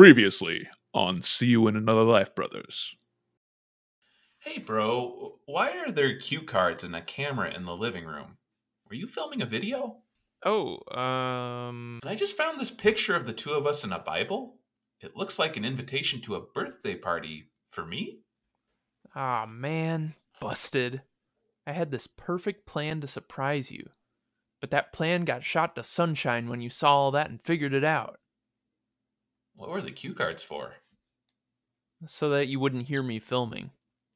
Previously on See You in Another Life, Brothers. Hey, bro, why are there cue cards and a camera in the living room? Were you filming a video? Oh, um, And I just found this picture of the two of us in a Bible. It looks like an invitation to a birthday party for me. ah, man, busted. I had this perfect plan to surprise you, but that plan got shot to sunshine when you saw all that and figured it out, What were the cue cards for? so that you wouldn't hear me filming.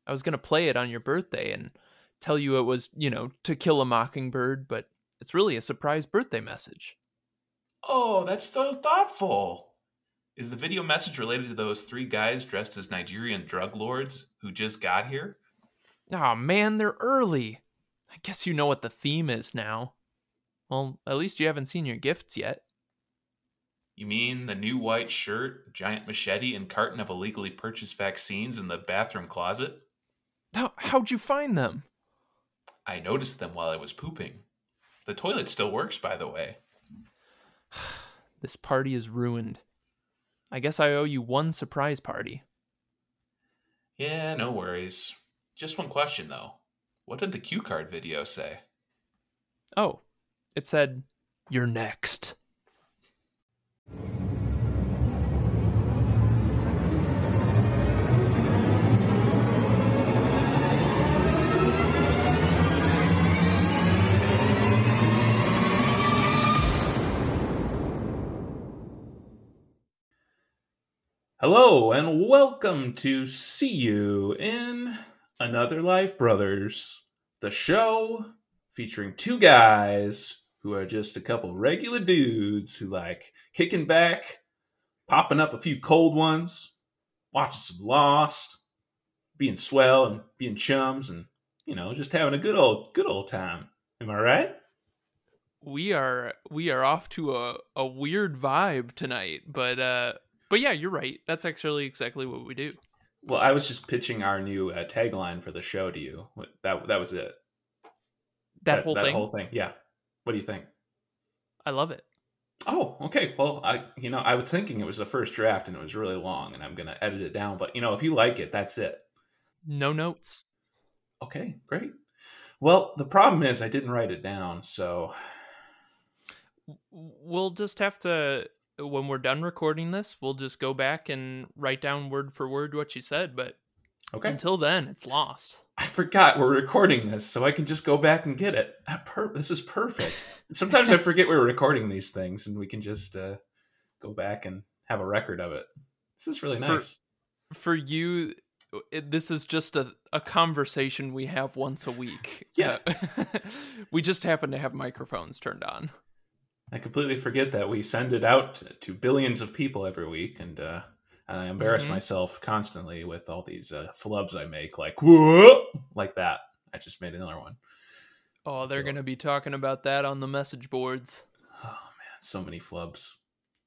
I was gonna play it on your birthday and tell you it was, you know, to kill a mockingbird, but it's really a surprise birthday message. Oh, that's so thoughtful. Is the video message related to those three guys dressed as Nigerian drug lords who just got here? Ah, man, they're early. I guess you know what the theme is now. Well, at least you haven't seen your gifts yet. You mean the new white shirt, giant machete, and carton of illegally purchased vaccines in the bathroom closet? How, how'd you find them? I noticed them while I was pooping. The toilet still works, by the way. This party is ruined. I guess I owe you one surprise party. Yeah, no worries. Just one question, though. What did the cue card video say? Oh, it said, You're next. Hello, and welcome to See You in Another Life Brothers, the show featuring two guys who are just a couple regular dudes who like kicking back, popping up a few cold ones, watching some Lost, being swell and being chums, and you know, just having a good old good old time. Am I right? We are we are off to a, a weird vibe tonight, but uh but yeah, you're right. That's actually exactly what we do. Well, I was just pitching our new uh, tagline for the show to you. That that was it. That, whole that thing. whole thing. Yeah. What do you think? I love it. Oh, okay. Well, I you know I was thinking it was the first draft and it was really long, and I'm gonna edit it down. But you know, if you like it, that's it. No notes. Okay, great. Well, the problem is I didn't write it down, so We'll just have to when we're done recording this, we'll just go back and write down word for word what you said, but okay. until then, it's lost. I forgot we're recording this, so I can just go back and get it. Per- this is perfect. Sometimes I forget we're recording these things, and we can just uh, go back and have a record of it. This is really For- nice. for you it, this is just a, a conversation we have once a week Yeah. Uh, we just happen to have microphones turned on I completely forget that we send it out to billions of people every week, and uh, and I embarrass Mhm. myself constantly with all these uh, flubs I make, like whoa, like that. I just made another one. oh they're So- gonna be talking about that on the message boards Oh man, so many flubs.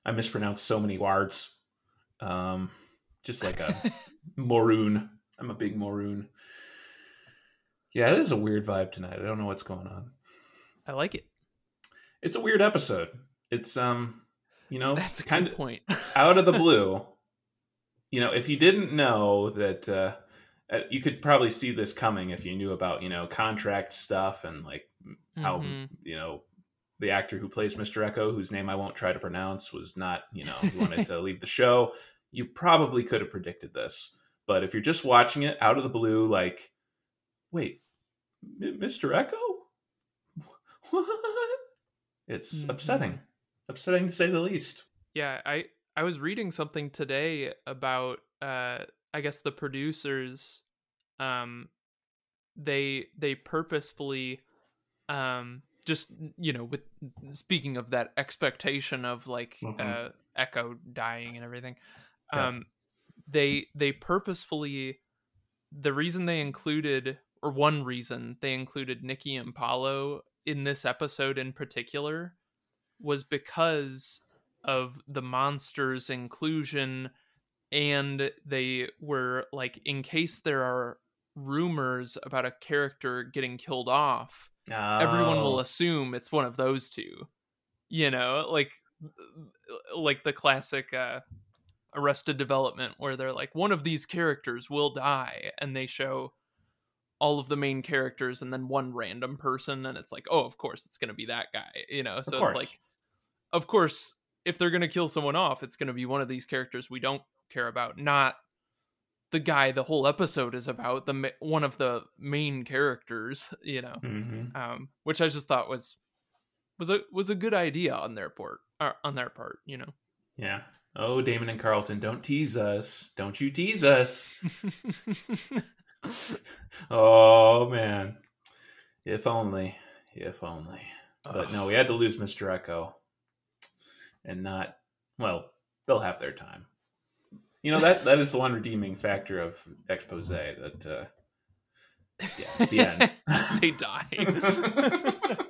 I mispronounce so many words. Um, just like a maroon. I'm a big maroon. Yeah, it is a weird vibe tonight. I don't know what's going on. i like it It's a weird episode. It's um, you know, that's a kind good of point out of the blue. You know, if you didn't know that, uh, uh, you could probably see this coming if you knew about you know contract stuff and like how Mhm. you know the actor who plays Mr. Eko, whose name I won't try to pronounce, was not you know he wanted to leave the show. You probably could have predicted this, but if you're just watching it out of the blue, like, wait, M- Mr. Eko, what? It's Mhm. upsetting, upsetting to say the least. yeah i i was reading something today about uh i guess the producers um they they purposefully um just you know with speaking of that expectation of like Mhm. uh eko dying and everything Yeah. um they they purposefully the reason they included or one reason they included Nikki and Paulo in this episode in particular was because of the monsters inclusion and they were like in case there are rumors about a character getting killed off everyone will Oh. assume it's one of those two you know like like the classic uh Arrested Development where they're like one of these characters will die and they show all of the main characters and then one random person and it's like oh of course it's going to be that guy you know so it's like of course if they're going to kill someone off it's going to be one of these characters we don't care about not the guy the whole episode is about the one of the main characters you know Mhm. um which i just thought was was a was a good idea on their part uh, on their part you know Yeah. Oh, Damon and Carlton, don't tease us. Don't you tease us. Oh man. If only. If only. But no, we had to lose Mr. Eko. And not well, they'll have their time. You know, that that is the one redeeming factor of expose that uh yeah, the end. they die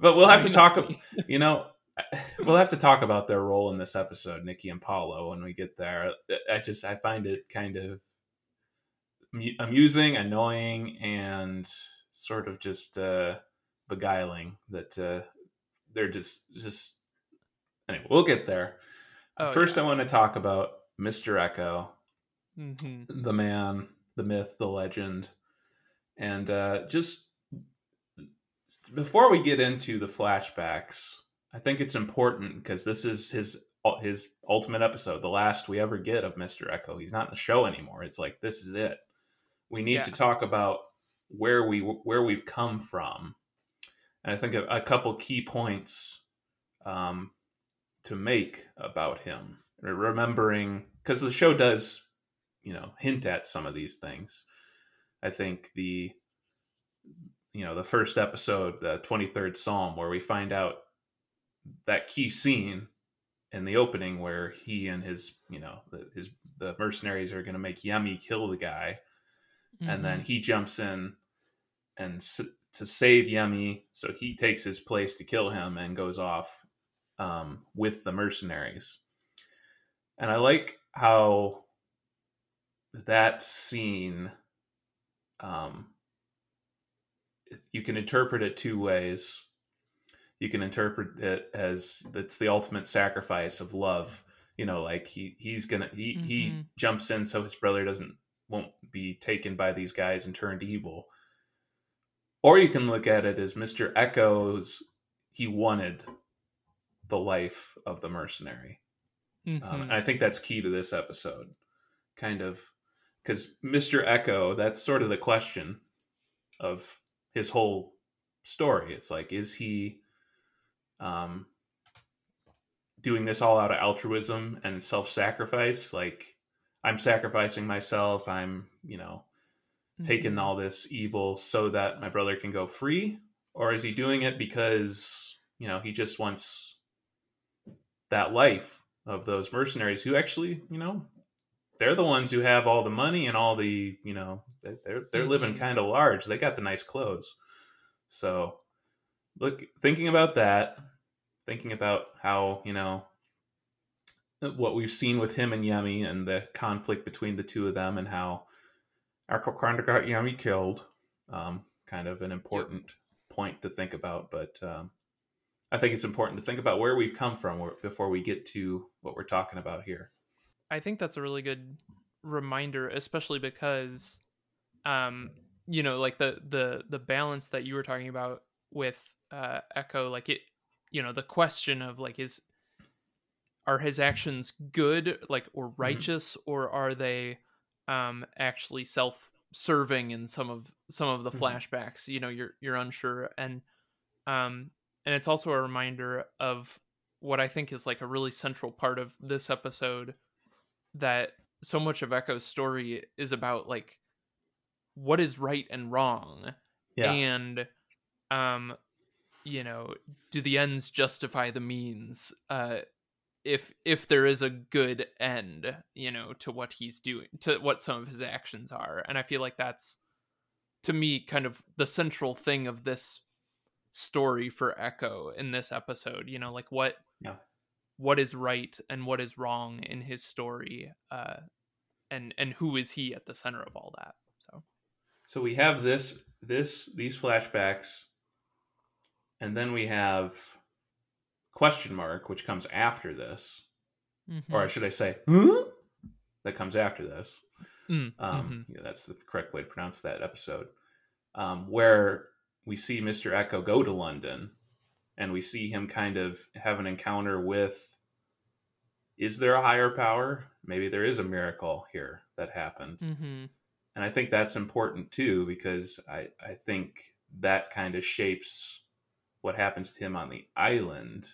but we'll have to talk you know we'll have to talk about their role in this episode nikki and paulo when we get there i just i find it kind of amusing annoying and sort of just uh beguiling that uh they're just just anyway we'll get there Oh, first yeah. i want to talk about mr eko Mhm. the man, the myth, the legend, and uh, just before we get into the flashbacks, I think it's important because this is his his ultimate episode, the last we ever get of Mister Eko. He's not in the show anymore. It's like this is it. We need Yeah. to talk about where we where we've come from, and I think a, a couple key points um, to make about him. Remembering because the show does you know hint at some of these things i think the you know the first episode the 23rd psalm where we find out that key scene in the opening where he and his you know the, his the mercenaries are going to make yemi kill the guy and then Mhm. he jumps in and s- to save yemi so he takes his place to kill him and goes off um, with the mercenaries. And i like how that scene um you can interpret it two ways. You can interpret it as that's the ultimate sacrifice of love. You know like he he's gonna he he Mhm. jumps in so his brother doesn't won't be taken by these guys and turned evil. Or you can look at it as mr eko's he wanted the life of the mercenary um, Mhm. and I think that's key to this episode, kind of, because Mr. Eko, that's sort of the question of his whole story. It's like, is he um, doing this all out of altruism and self sacrifice? Like, I'm sacrificing myself, I'm, you know, taking Mhm. all this evil so that my brother can go free? Or is he doing it because, you know, he just wants that life of those mercenaries who actually, you know, they're the ones who have all the money and all the, you know, they- they're they're living Mhm. kind of large. They got the nice clothes. So, look, thinking about that, thinking about how, you know, what we've seen with him and Yemi and the conflict between the two of them and how kind got Yemi killed. Um, kind of an important point to think about, but um, I think it's important to think about where we've come from before we get to what we're talking about here. I think that's a really good reminder, especially because, um, you know, like the the the balance that you were talking about with uh, Eko, like it, you know, the question of like is are his actions good, like or righteous, or are they um actually self-serving in some of some of the Mhm. flashbacks? You know, you're you're unsure, and um, and it's also a reminder of what I think is like a really central part of this episode that so much of Eko's story is about like what is right and wrong Yeah. and um you know do the ends justify the means uh if if there is a good end you know to what he's doing to what some of his actions are and i feel like that's to me kind of the central thing of this story for eko in this episode you know like what Yeah. what is right and what is wrong in his story uh and and who is he at the center of all that so So we have this this these flashbacks and then we have question mark which comes after this Mhm. or should I say, huh? that comes after this. Mm, Um, yeah, that's the correct way to pronounce that episode, um, where we see Mr. Eko go to London and we see him kind of have an encounter with is there a higher power? Maybe there is a miracle here that happened. hmm And I think that's important too, because I, I think that kind of shapes what happens to him on the island.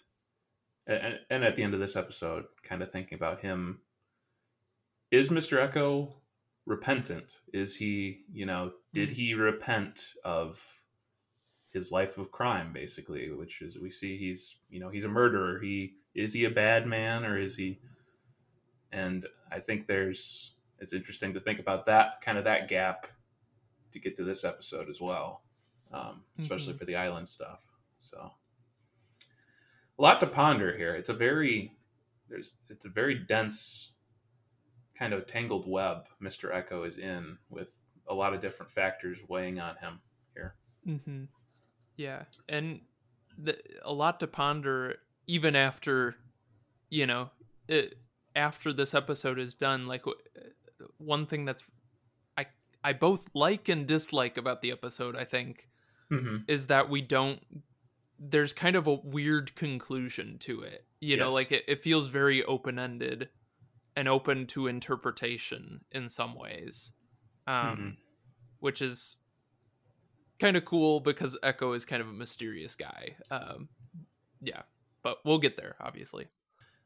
And, and at the end of this episode, kind of thinking about him is Mr. Eko repentant? Is he, you know, did Mm. he repent of his life of crime, basically? Which is, we see he's, you know, he's a murderer. He is he a bad man or is he? And I think there's, it's interesting to think about that kind of that gap to get to this episode as well, um, especially Mhm. for the island stuff. So a lot to ponder here. It's a very there's it's a very dense kind of tangled web Mr. Eko is in with a lot of different factors weighing on him here. hmm Yeah, and the, a lot to ponder even after, you know, it, after this episode is done. Like w- one thing that's I I both like and dislike about the episode. I think Mm-hmm. is that we don't. There's kind of a weird conclusion to it. You know, like it, it feels very open ended and open to interpretation in some ways. Um, Mhm. which is kind of cool because Eko is kind of a mysterious guy. Um, yeah, but we'll get there, obviously.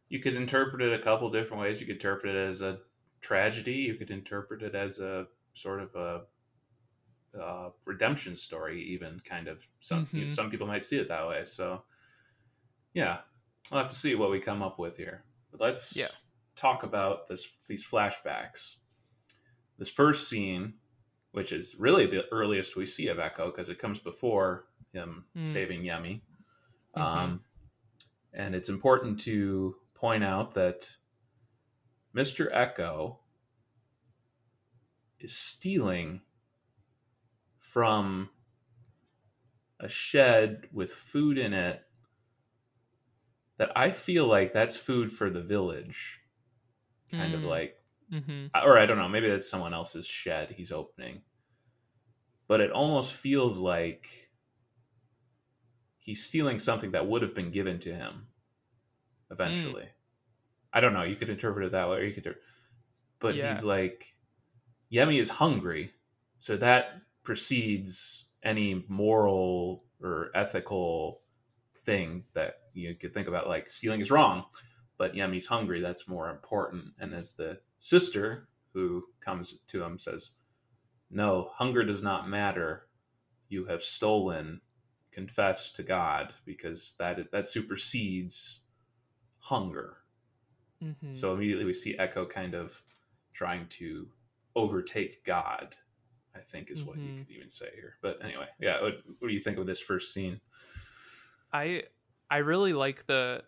You could interpret it a couple different ways. You could interpret it as a tragedy. You could interpret it as a sort of a uh, redemption story, even kind of. Some you know, some people might see it that way. So, yeah, I'll have to see what we come up with here. But let's Yeah. talk about this these flashbacks. This first scene, which is really the earliest we see of Eko, because it comes before him Mm. saving Yemi. Mhm. Um, and it's important to point out that Mr. Eko is stealing from a shed with food in it that I feel like that's food for the village. Kind of Mm. like hmm or I don't know, maybe that's someone else's shed he's opening. But it almost feels like he's stealing something that would have been given to him eventually. I don't know, you could interpret it that way or you could but Yeah. he's like Yemi is hungry, so that precedes any moral or ethical thing that you could think about like stealing is wrong but Yemi's hungry. That's more important. And as the sister who comes to him says, No, hunger does not matter. You have stolen. Confess to God because that that supersedes hunger. hmm So immediately we see Eko kind of trying to overtake God. I think is what you Mhm. could even say here. But anyway, yeah. What, what do you think of this first scene? I I really like the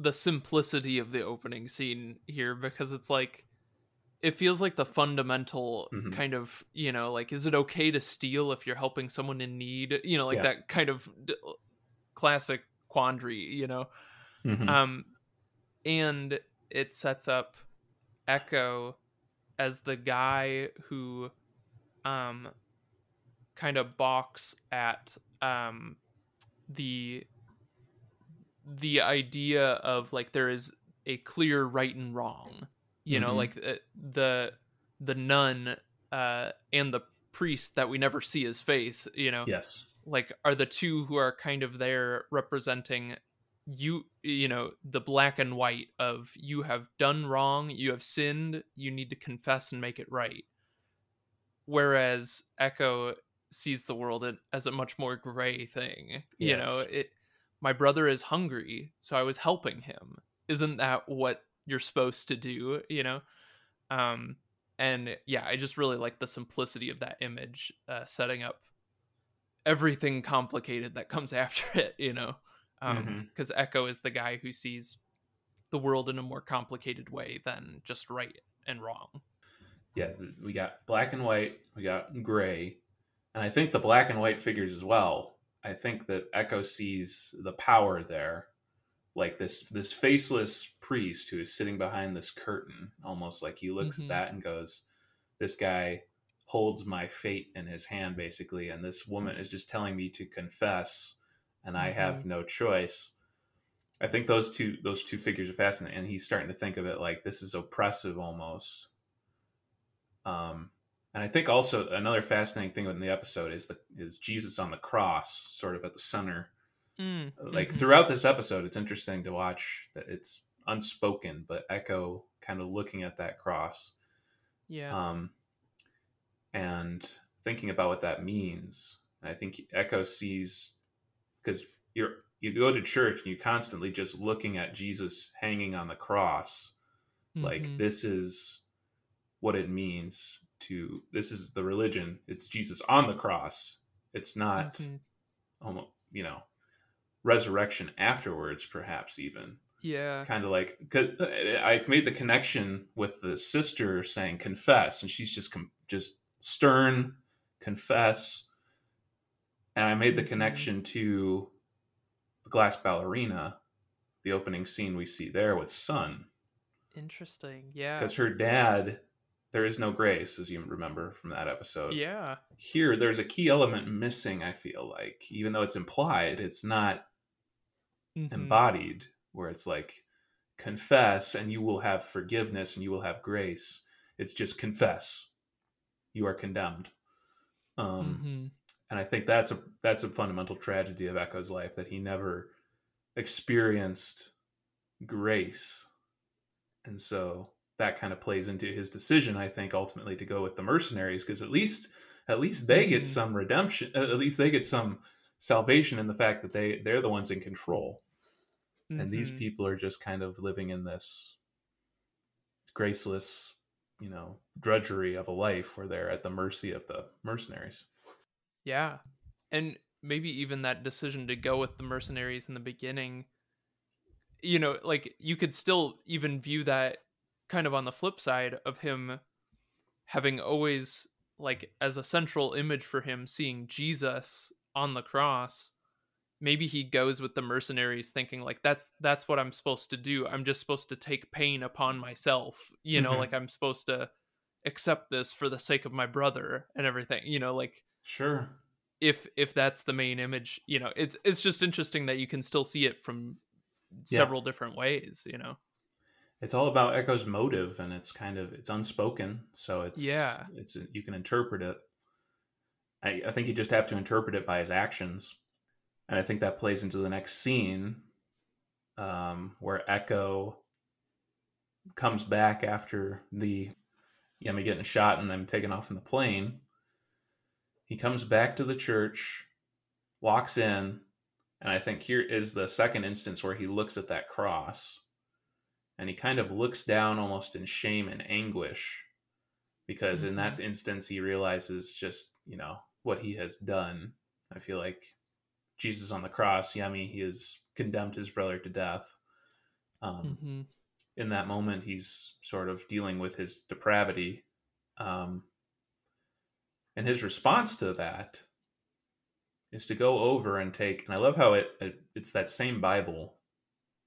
the simplicity of the opening scene here because it's like it feels like the fundamental Mhm. kind of you know like is it okay to steal if you're helping someone in need you know like Yeah. that kind of d- classic quandary you know Mhm. um and it sets up eko as the guy who um kind of balks at um the the idea of like there is a clear right and wrong you know Mhm. like uh, the the nun uh and the priest that we never see his face you know yes. like are the two who are kind of there representing you you know the black and white of you have done wrong you have sinned you need to confess and make it right whereas eko sees the world as a much more gray thing you know it my brother is hungry so i was helping him. Isn't that what you're supposed to do you know? Um and yeah i just really like the simplicity of that image uh, setting up everything complicated that comes after it you know? Um because eko is the guy who sees the world in a more complicated way than just right and wrong. Yeah, we got black and white, we got gray, and I think the black and white figures as well. I think that Eko sees the power there, like this this faceless priest who is sitting behind this curtain, almost like he looks Mhm. at that and goes, "This guy holds my fate in his hand, basically, and this woman is just telling me to confess, and I have no choice." I think those two those two figures are fascinating, and he's starting to think of it like this is oppressive almost. Um, and I think also another fascinating thing in the episode is the is Jesus on the cross, sort of at the center. Mm, Like mhm. throughout this episode, it's interesting to watch that it's unspoken, but Eko kind of looking at that cross, yeah. um, and thinking about what that means. I think Eko sees because you're you go to church and you're constantly just looking at Jesus hanging on the cross like Mhm. this is what it means to this is the religion it's jesus on the cross it's not Mhm. almost you know resurrection afterwards perhaps even yeah. kind of like cause i made the connection with the sister saying confess and she's just com- just stern confess and i made the Mhm. connection to the glass ballerina the opening scene we see there with sun Interesting. Yeah. because her dad there is no grace as you remember from that episode Yeah. here there's a key element missing i feel like even though it's implied it's not Mhm. embodied where it's like confess and you will have forgiveness and you will have grace it's just confess you are condemned um Mhm. and i think that's a that's a fundamental tragedy of eko's life that he never experienced grace and so that kind of plays into his decision i think ultimately to go with the mercenaries because at least at least they get Mhm. some redemption at least they get some salvation in the fact that they they're the ones in control and these Mhm. people are just kind of living in this graceless you know drudgery of a life where they're at the mercy of the mercenaries Yeah. And maybe even that decision to go with the mercenaries in the beginning, you know, like you could still even view that kind of on the flip side of him having always, like, as a central image for him, seeing Jesus on the cross. Maybe he goes with the mercenaries thinking like that's that's what I'm supposed to do. I'm just supposed to take pain upon myself. You know, Mhm. like I'm supposed to accept this for the sake of my brother and everything. You know, like sure if if that's the main image you know it's it's just interesting that you can still see it from Yeah. several different ways you know it's all about eko's motive and it's kind of it's unspoken so it's Yeah. it's you can interpret it. I, I think you just have to interpret it by his actions. And i think that plays into the next scene um, where eko comes back after the yemi getting shot and them taken off in the plane. He comes back to the church walks in and i think here is the second instance where he looks at that cross and he kind of looks down almost in shame and anguish because in that instance he realizes just you know what he has done. I feel like jesus on the cross yemi he has condemned his brother to death. Um, hmm in that moment he's sort of dealing with his depravity um, and his response to that is to go over and take and i love how it, it it's that same bible.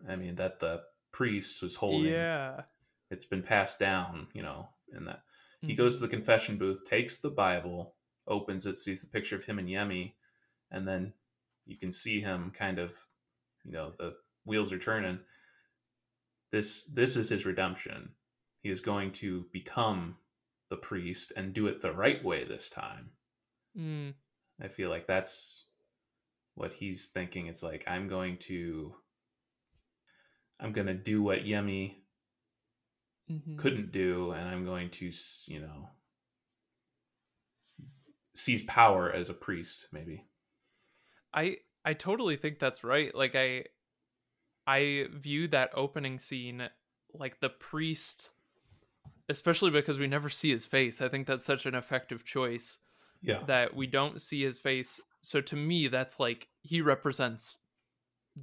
I mean that the priest was holding yeah. it's been passed down you know and that. He Mhm. goes to the confession booth takes the bible opens it sees the picture of him and yemi and then you can see him kind of you know the wheels are turning. This this is his redemption. He is going to become the priest and do it the right way this time. Mm, i feel like that's what he's thinking. It's like i'm going to i'm going to do what yemi mhm. couldn't do and i'm going to you know seize power as a priest maybe i i totally think that's right like i i view that opening scene like the priest especially because we never see his face i think that's such an effective choice yeah that we don't see his face. So to me, that's like he represents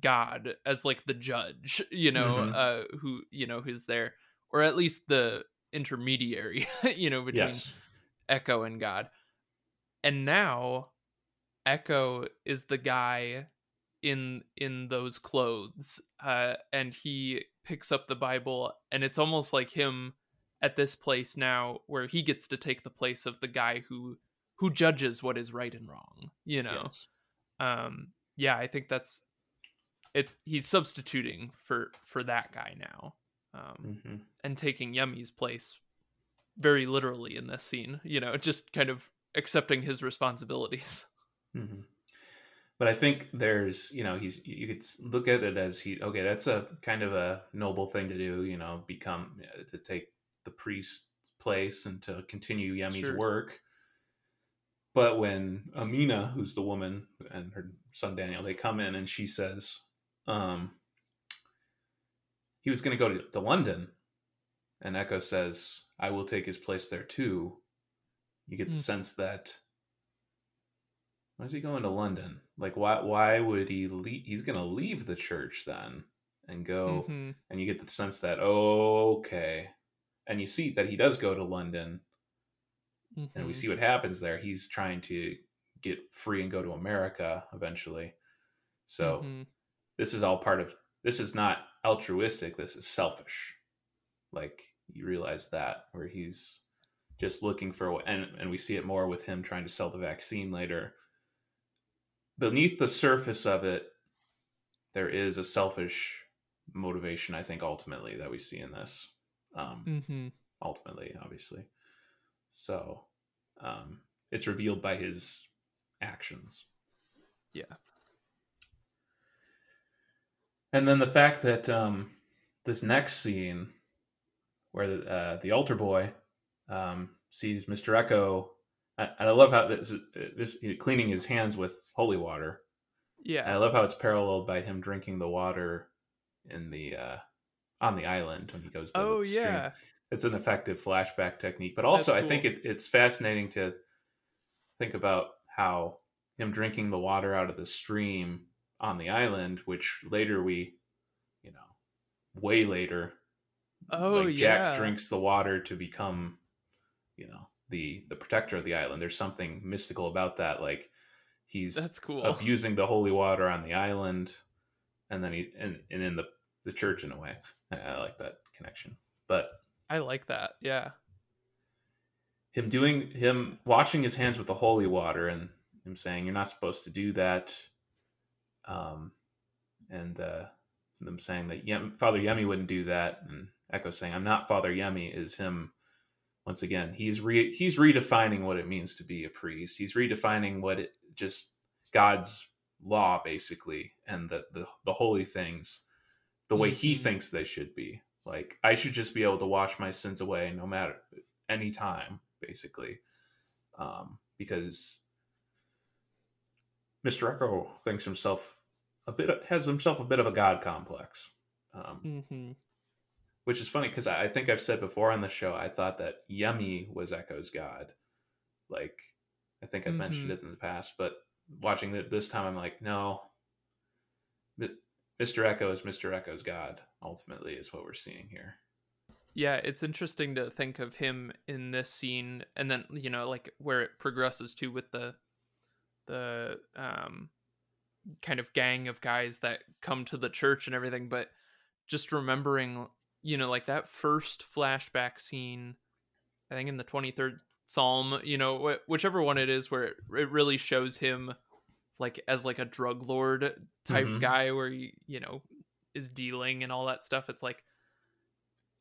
God as like the judge, you know, Mhm. uh, who you know who's there, or at least the intermediary, you know, between yes Eko and God. And now, Eko is the guy in in those clothes uh and he picks up the bible and it's almost like him at this place now where he gets to take the place of the guy who who judges what is right and wrong you know Yes. um yeah i think that's it's he's substituting for for that guy now um hmm and taking yemi's place very literally in this scene you know just kind of accepting his responsibilities hmm But I think there's, you know, he's you could look at it as he okay, that's a kind of a noble thing to do, you know, become uh, to take the priest's place and to continue Yemi's Sure. work. But when Amina, who's the woman, and her son Daniel, they come in and she says, um, he was going to go to, to London, and Echo says, "I will take his place there too." You get the Hmm. sense that why is he going to London? Like, why? Why would he leave? He's going to leave the church then and go. Mhm. And you get the sense that okay, and you see that he does go to London, and we Mhm. see what happens there. He's trying to get free and go to America eventually. So Mhm. This is all part of. This is not altruistic. This is selfish. Like you realize that where he's just looking for and and we see it more with him trying to sell the vaccine later beneath the surface of it there is a selfish motivation i think ultimately that we see in this um Mhm. ultimately obviously so um it's revealed by his actions Yeah. And then the fact that um this next scene where uh, the altar boy um, sees Mr. Eko, and I love how this, this cleaning his hands with holy water. And I love how it's paralleled by him drinking the water in the uh, on the island when he goes. To Oh the stream. yeah. it's an effective flashback technique. But also, That's I think it, it's fascinating to think about how him drinking the water out of the stream on the island, which later we, you know, way later, Oh like Jack yeah. drinks the water to become, you know, the the protector of the island. There's something mystical about that. Like he's That's cool. abusing the holy water on the island, and then he and, and in the the church in a way. I, I like that connection. But I like that. Yeah. him doing him washing his hands with the holy water and him saying you're not supposed to do that um and uh them saying that Yem, father yemi wouldn't do that and eko saying i'm not father yemi is him once again he's re he's redefining what it means to be a priest. He's redefining what it just god's law basically and the the, the holy things the way he Mhm. thinks they should be. Like i should just be able to wash my sins away no matter any time basically. Um because mr eko thinks himself a bit has himself a bit of a god complex um hmm which is funny because I, I think I've said before on the show I thought that Yemi was Eko's god. Like I think I've mentioned Mhm. it in the past, but watching it this time, I'm like, no, Mr. Eko is Mr. Eko's god. Ultimately, is what we're seeing here. Yeah, it's interesting to think of him in this scene and then, you know, like where it progresses to with the the um kind of gang of guys that come to the church and everything, but just remembering, you know, like that first flashback scene I think in the 23rd psalm, you know, wh- whichever one it is where it, it really shows him like as like a drug lord type Mhm. guy where he, you know, is dealing and all that stuff. It's like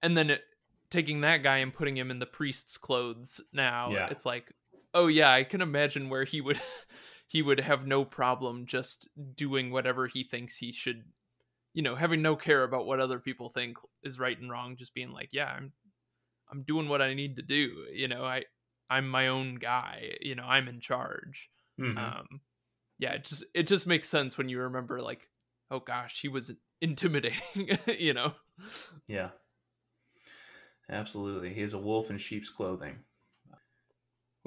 and then it, taking that guy and putting him in the priest's clothes now Yeah. it's like oh yeah i can imagine where he would he would have no problem just doing whatever he thinks he should you know having no care about what other people think is right and wrong just being like yeah i'm i'm doing what i need to do you know i i'm my own guy you know i'm in charge Mhm. um yeah it just it just makes sense when you remember like oh gosh he was intimidating you know yeah, absolutely. He is a wolf in sheep's clothing,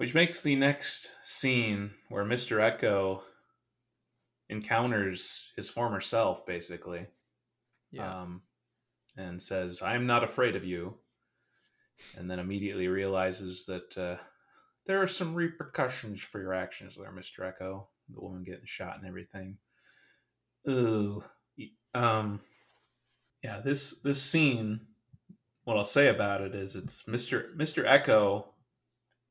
which makes the next scene where Mr. Eko encounters his former self, basically. yeah um, and says, "I'm not afraid of you," and then immediately realizes that uh, there are some repercussions for your actions there, Mister Eko. The woman getting shot and everything. Ooh, um, yeah. This this scene. What I'll say about it is, it's Mister Mister Eko.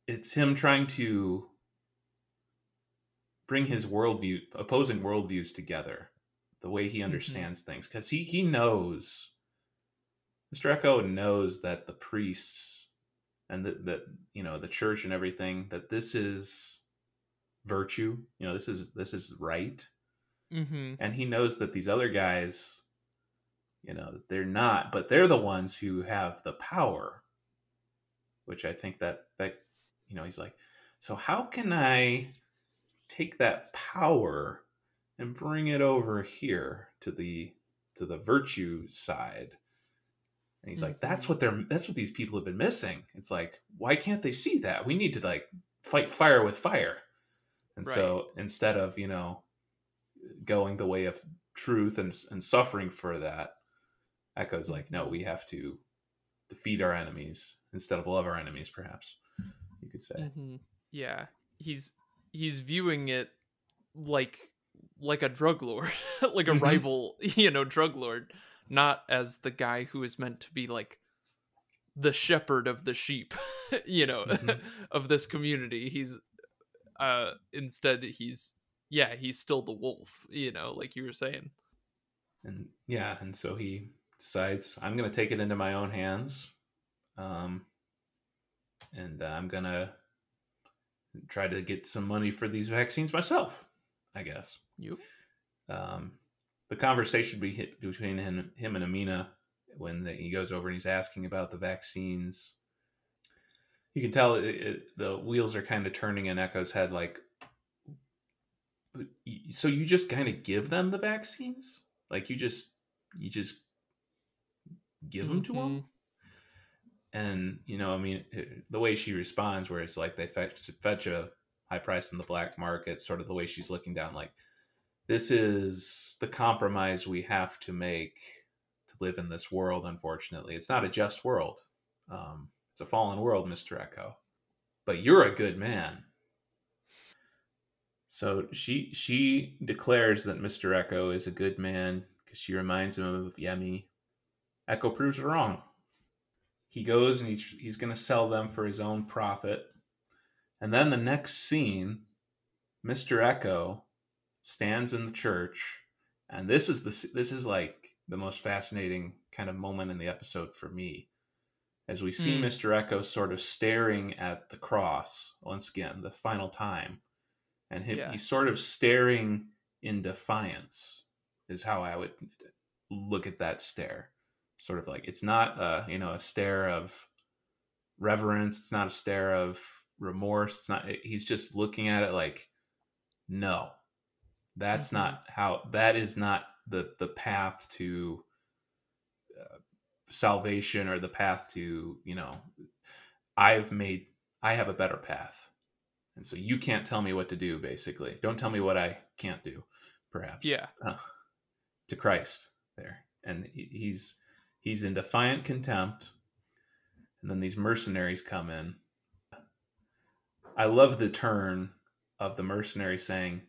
It's him trying to bring his worldview, opposing worldviews together, the way he understands mm-hmm. things, because he he knows. Mister Eko knows that the priests and that that you know the church and everything that this is virtue. You know, this is this is right Mm-hmm. And he knows that these other guys, you know, they're not, but they're the ones who have the power. Which I think that that you know, he's like, so how can I take that power and bring it over here to the to the virtue side? And he's mm-hmm. like, that's what they're that's what these people have been missing. It's like, why can't they see that? We need to like fight fire with fire. And right. so instead of, you know, going the way of truth and, and suffering for that eko's like no we have to defeat our enemies instead of love our enemies perhaps you could say mm-hmm. yeah he's he's viewing it like like a drug lord like a mm-hmm. rival you know drug lord not as the guy who is meant to be like the shepherd of the sheep you know mm-hmm. of this community he's uh instead he's yeah, he's still the wolf, you know, like you were saying. And yeah, and so he decides I'm going to take it into my own hands. Um, and uh, I'm to try to get some money for these vaccines myself, I guess. You. Um, the conversation between him, him and Amina when the, he goes over and he's asking about the vaccines, you can tell it, it, the wheels are kind of turning in Eko's head. Like, so you just kind of give them the vaccines like you just you just give them mm-hmm. to them and you know i mean the way she responds where it's like they fetch, fetch a high price in the black market sort of the way she's looking down like this is the compromise we have to make to live in this world unfortunately it's not a just world um, it's a fallen world mr eko but you're a good man so she she declares that Mr. Eko is a good man because she reminds him of Yemi. Eko proves her wrong. He goes and he's he's going to sell them for his own profit. And then the next scene, Mr. Eko stands in the church, and this is the this is like the most fascinating kind of moment in the episode for me, as we see mm. Mr. Eko sort of staring at the cross once again, the final time and he, yeah. he's sort of staring in defiance is how i would look at that stare sort of like it's not a you know a stare of reverence it's not a stare of remorse it's not he's just looking at it like no. That's mm-hmm. not how that is not the the path to uh, salvation or the path to you know i've made i have a better path. And so you can't tell me what to do basically. Don't tell me what i can't do perhaps yeah. uh, to christ there. And he's he's in defiant contempt. And then these mercenaries come in. I love the turn of the mercenary saying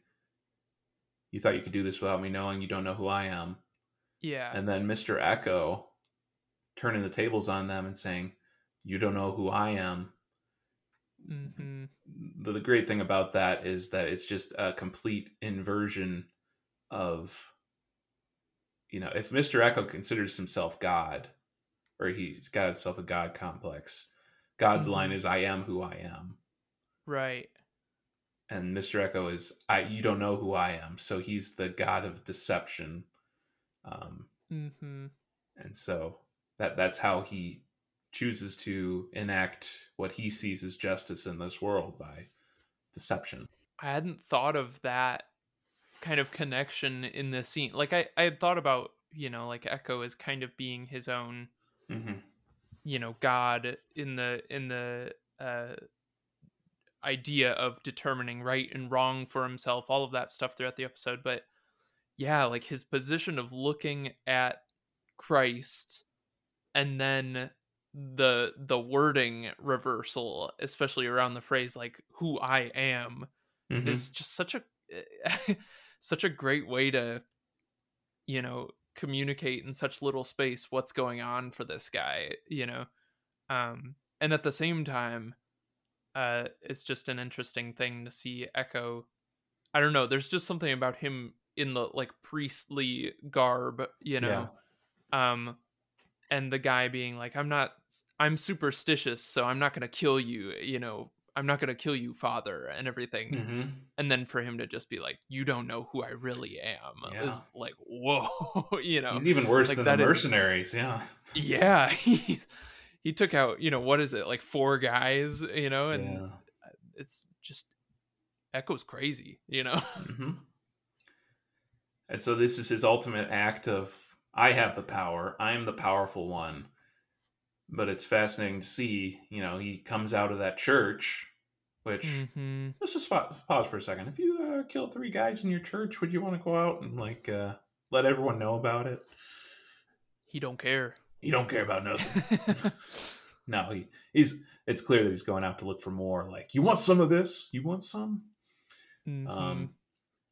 you thought you could do this without me knowing. You don't know who i am. Yeah. And then mr eko turning the tables on them and saying you don't know who i am. Mm-hmm. The, the great thing about that is that it's just a complete inversion of, you know, if Mr. Eko considers himself God, or he's got himself a God complex, God's mm-hmm. line is, I am who I am. Right. And Mr. Eko is, I, you don't know who I am. So he's the God of deception. Um, mm-hmm. And so that that's how he chooses to enact what he sees as justice in this world by deception. I hadn't thought of that kind of connection in this scene. Like I, I had thought about, you know, like Eko as kind of being his own, mm-hmm. you know, God in the in the uh, idea of determining right and wrong for himself, all of that stuff throughout the episode. But yeah, like his position of looking at Christ and then the the wording reversal especially around the phrase like who i am mm-hmm. is just such a such a great way to you know communicate in such little space what's going on for this guy you know um and at the same time uh it's just an interesting thing to see eko i don't know there's just something about him in the like priestly garb you know um and the guy being like i'm not i'm superstitious so i'm not going to kill you you know i'm not going to kill you father and everything hmm and then for him to just be like you don't know who i really am Yeah. is like whoa you know He's even worse like than the that is- mercenaries. Yeah. yeah he, he took out you know what is it like four guys you know and yeah. it's just eko's crazy you know hmm And so this is his ultimate act of I have the power. I am the powerful one. But it's fascinating to see, you know, he comes out of that church, which hmm let's just pa- pause for a second. If you uh, killed three guys in your church, would you want to go out and like uh, let everyone know about it? he don't care He don't care about nothing. no, he he's. It's clear that he's going out to look for more. Like, you want some of this? You want some? Mhm. Um,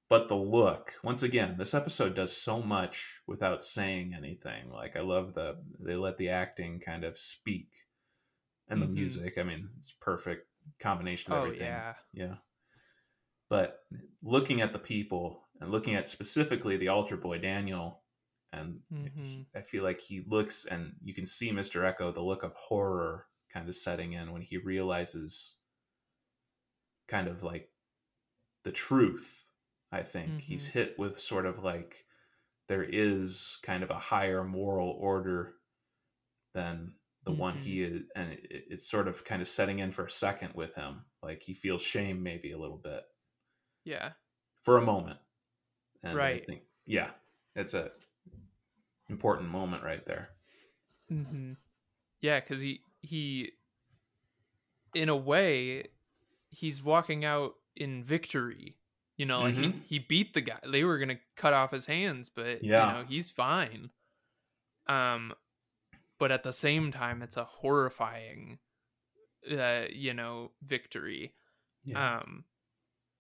but the look, once again, this episode does so much without saying anything. Like I love the they let the acting kind of speak, and the Mhm. music. I mean, it's perfect combination of oh everything. yeah yeah. But looking at the people and looking at specifically the altar boy Daniel, and Mhm. I feel like he looks and you can see Mr. Eko the look of horror kind of setting in when he realizes kind of like the truth. I think he's Mhm. hit with sort of like there is kind of a higher moral order than the one he is, and it, it's sort of kind of setting in for a second with him. Like he feels shame maybe a little bit yeah for a moment. And I Right. think, yeah, it's a important moment right there. hmm Yeah, because he he, in a way, he's walking out in victory. You know, like Mhm. he he beat the guy. They were gonna cut off his hands, but Yeah. you know he's fine. Um, but at the same time, it's a horrifying, uh, you know, victory. Yeah. Um,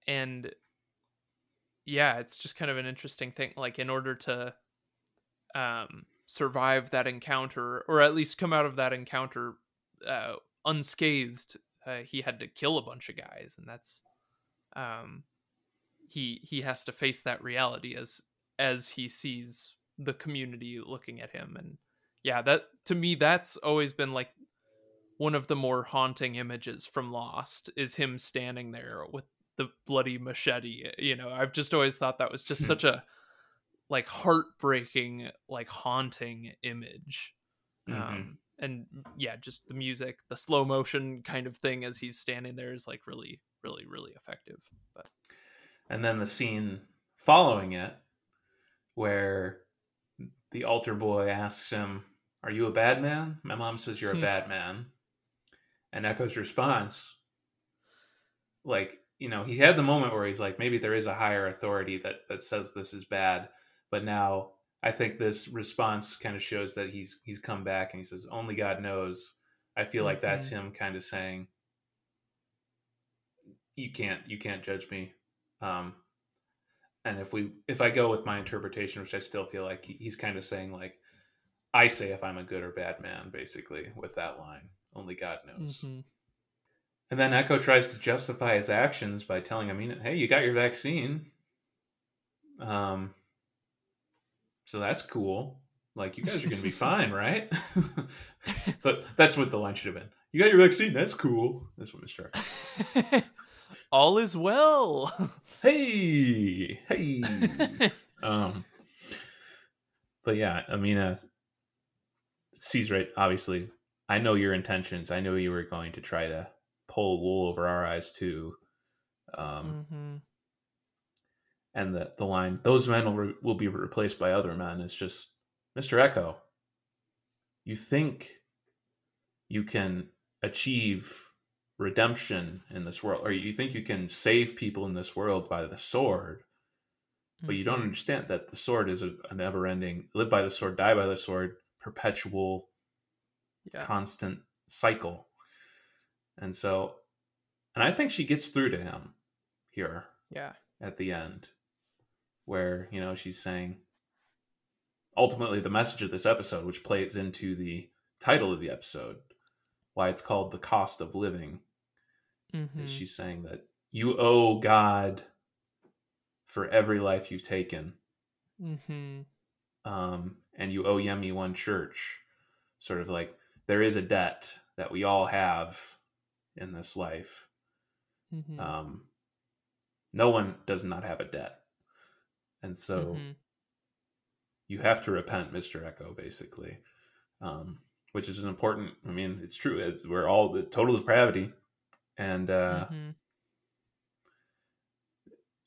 and yeah, it's just kind of an interesting thing. Like, in order to um, survive that encounter, or at least come out of that encounter uh, unscathed, uh, he had to kill a bunch of guys, and that's um, he he has to face that reality as as he sees the community looking at him, and yeah, that to me that's always been like one of the more haunting images from Lost is him standing there with the bloody machete. You know, I've just always thought that was just Hmm. such a like heartbreaking, like haunting image. Mhm. Um, and yeah, just the music, the slow motion kind of thing as he's standing there is like really, really, really effective. But and then the scene following it, where the altar boy asks him, Are you a bad man? My mom says you're a Hmm. bad man. And Eko's response, like, you know, he had the moment where he's like, maybe there is a higher authority that, that says this is bad. But now I think this response kind of shows that he's he's come back and he says, Only God knows. I feel like that's him kind of saying, You can't you can't judge me. Um and if we if I go with my interpretation, which I still feel like he's kind of saying like I say if I'm a good or bad man, basically, with that line. Only God knows. Mhm. And then Eko tries to justify his actions by telling him, "Hey, you got your vaccine. Um, so that's cool. Like you guys are gonna be fine, right?" but that's what the line should have been. You got your vaccine. That's cool. That's what Mister. all is well. Hey, hey. um, but yeah, Amina sees right. Obviously, I know your intentions. I know you were going to try to pull wool over our eyes too. Um, Mhm. and the the line those men will, re- will be replaced by other men is just Mr. Eko. You think you can achieve redemption in this world, or you think you can save people in this world by the sword, but you don't Mhm. understand that the sword is a, a never ending live by the sword, die by the sword, perpetual Yeah. constant cycle. And so, and I think she gets through to him here Yeah. at the end, where, you know, she's saying, ultimately the message of this episode, which plays into the title of the episode, why it's called the cost of living. Mhm. Is she's saying that you owe God for every life you've taken, Mhm. um, and you owe Yemi one church. Sort of like there is a debt that we all have in this life. Mhm. Um, no one does not have a debt, and so Mhm. you have to repent, Mister Eko, basically, um, which is an important. I mean, it's true. It's we're all the total depravity, and uh, Mhm.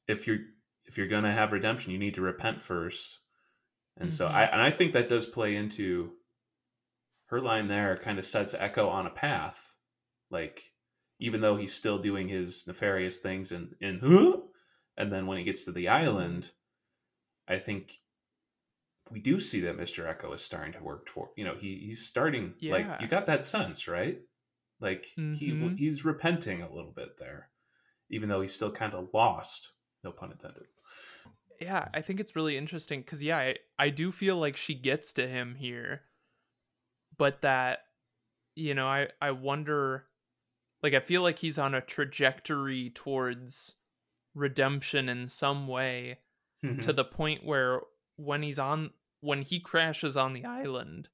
if you're if you're gonna have redemption, you need to repent first. And so Mhm. I and I think that does play into her line there. Kind of sets Eko on a path, like even though he's still doing his nefarious things and in huh? and then when he gets to the island, I think we do see that Mister Eko is starting to work toward. You know, he he's starting like you got that sense, right? Like he Mhm. he's repenting a little bit there, even though he's still kind of lost. No pun intended. yeah i think it's really interesting because yeah I, I do feel like she gets to him here but that you know i i wonder like i feel like he's on a trajectory towards redemption in some way Mm-hmm. to the point where when he's on when he crashes on the island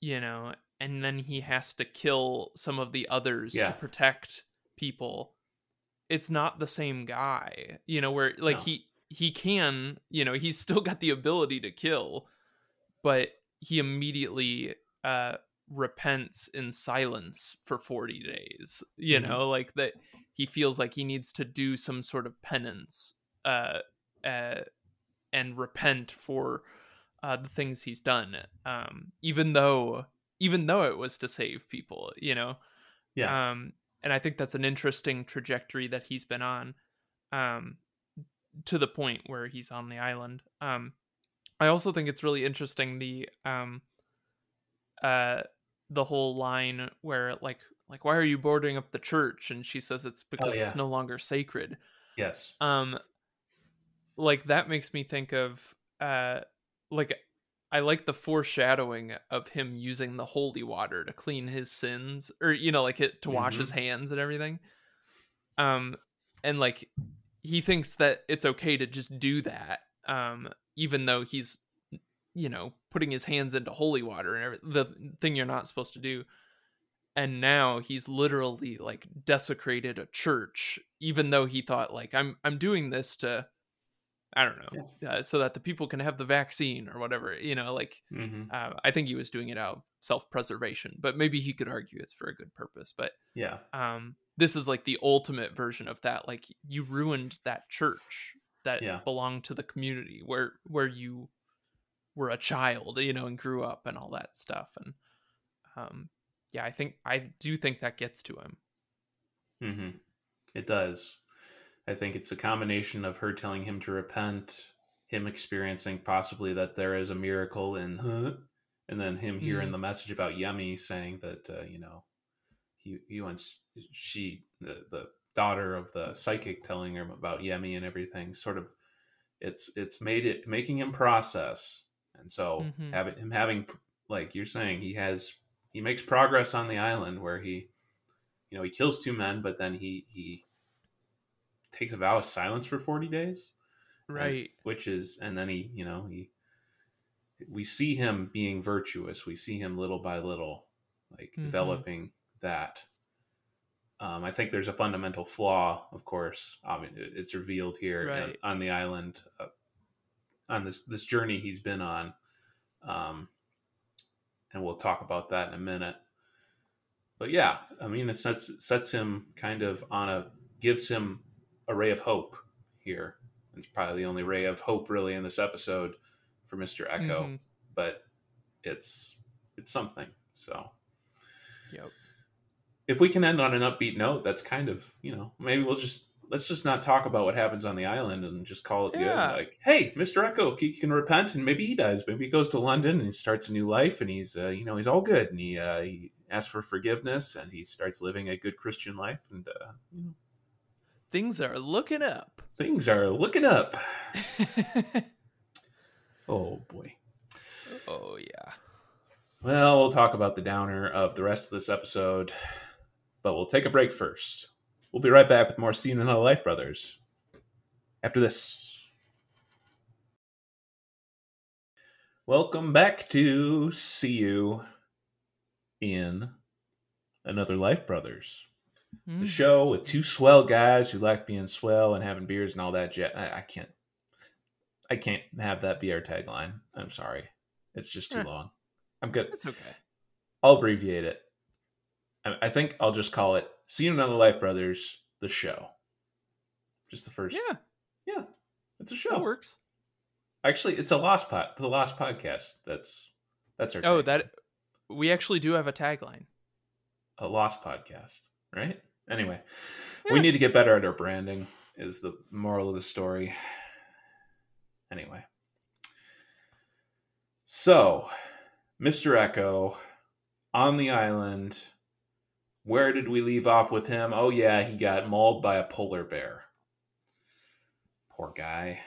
you know and then he has to kill some of the others Yeah. to protect people it's not the same guy you know where like No. he he can you know he's still got the ability to kill but he immediately uh repents in silence for 40 days you Mhm. know like that he feels like he needs to do some sort of penance uh uh, and repent for uh, the things he's done, um, even though even though it was to save people, you know. Yeah. Um, and I think that's an interesting trajectory that he's been on, um, to the point where he's on the island. Um, I also think it's really interesting the um, uh, the whole line where like like why are you boarding up the church? And she says it's because yeah. it's no longer sacred yes. um like that makes me think of uh like i like the foreshadowing of him using the holy water to clean his sins or you know like it to wash his hands and everything. Um and like he thinks that it's okay to just do that um even though he's you know putting his hands into holy water and every, the thing you're not supposed to do. And now he's literally like desecrated a church even though he thought like i'm i'm doing this to i don't know uh, so that the people can have the vaccine or whatever you know like hmm uh, i think he was doing it out of self-preservation but maybe he could argue it's for a good purpose but Yeah. um this is like the ultimate version of that like you ruined that church that Yeah. belonged to the community where where you were a child you know and grew up and all that stuff and um yeah i think i do think that gets to him Mm-hmm. It does. I think it's a combination of her telling him to repent, him experiencing possibly that there is a miracle in, huh? and then him hearing Mhm. the message about Yemi saying that uh, you know he he wants she the the daughter of the psychic telling him about Yemi and everything. Sort of, it's it's made it making him process, and so Mhm. having him having like you're saying he has he makes progress on the island where he you know he kills two men but then he he takes a vow of silence for 40 days and- right which is and then he you know he we see him being virtuous we see him little by little like Mhm. developing that um, I think there's a fundamental flaw, of course. I mean, it's revealed here on- Right. on the island, uh, on this this journey he's been on, um, and we'll talk about that in a minute. But yeah, I mean, it sets sets him kind of on a gives him a ray of hope here. It's probably the only ray of hope really in this episode for Mister Eko, Mhm. but it's it's something. So Yep. if we can end on an upbeat note, that's kind of you know maybe we'll just let's just not talk about what happens on the island and just call it Yeah. good. Like, hey, Mister Eko, he can repent and maybe he does. Maybe he goes to London and he starts a new life and he's uh, you know he's all good and he uh, he asks for forgiveness and he starts living a good Christian life and uh, you know, Things are looking up. things are looking up. Oh boy. Oh yeah. Well, we'll talk about the downer of the rest of this episode, but we'll take a break first. We'll be right back with more See You in Another Life Brothers after this. Welcome back to See You in Another Life Brothers, the Mm. show with two swell guys who like being swell and having beers and all that. Jet, I, I can't, I can't have that be our tagline. I'm sorry, it's just too Eh. long. I'm good. It's okay. I'll abbreviate it. I, I think I'll just call it "See You in Another Life, Brothers." The show. Just the first. Yeah, yeah. It's a that show. works. Actually, it's a lost pot. The lost podcast. That's that's our. Oh, tagline. that we actually do have a tagline. a lost podcast, right? Anyway, Yeah. we need to get better at our branding. Is the moral of the story. Anyway, so Mr. Eko on the island. Where did we leave off with him? Oh yeah, he got mauled by a polar bear. Poor guy.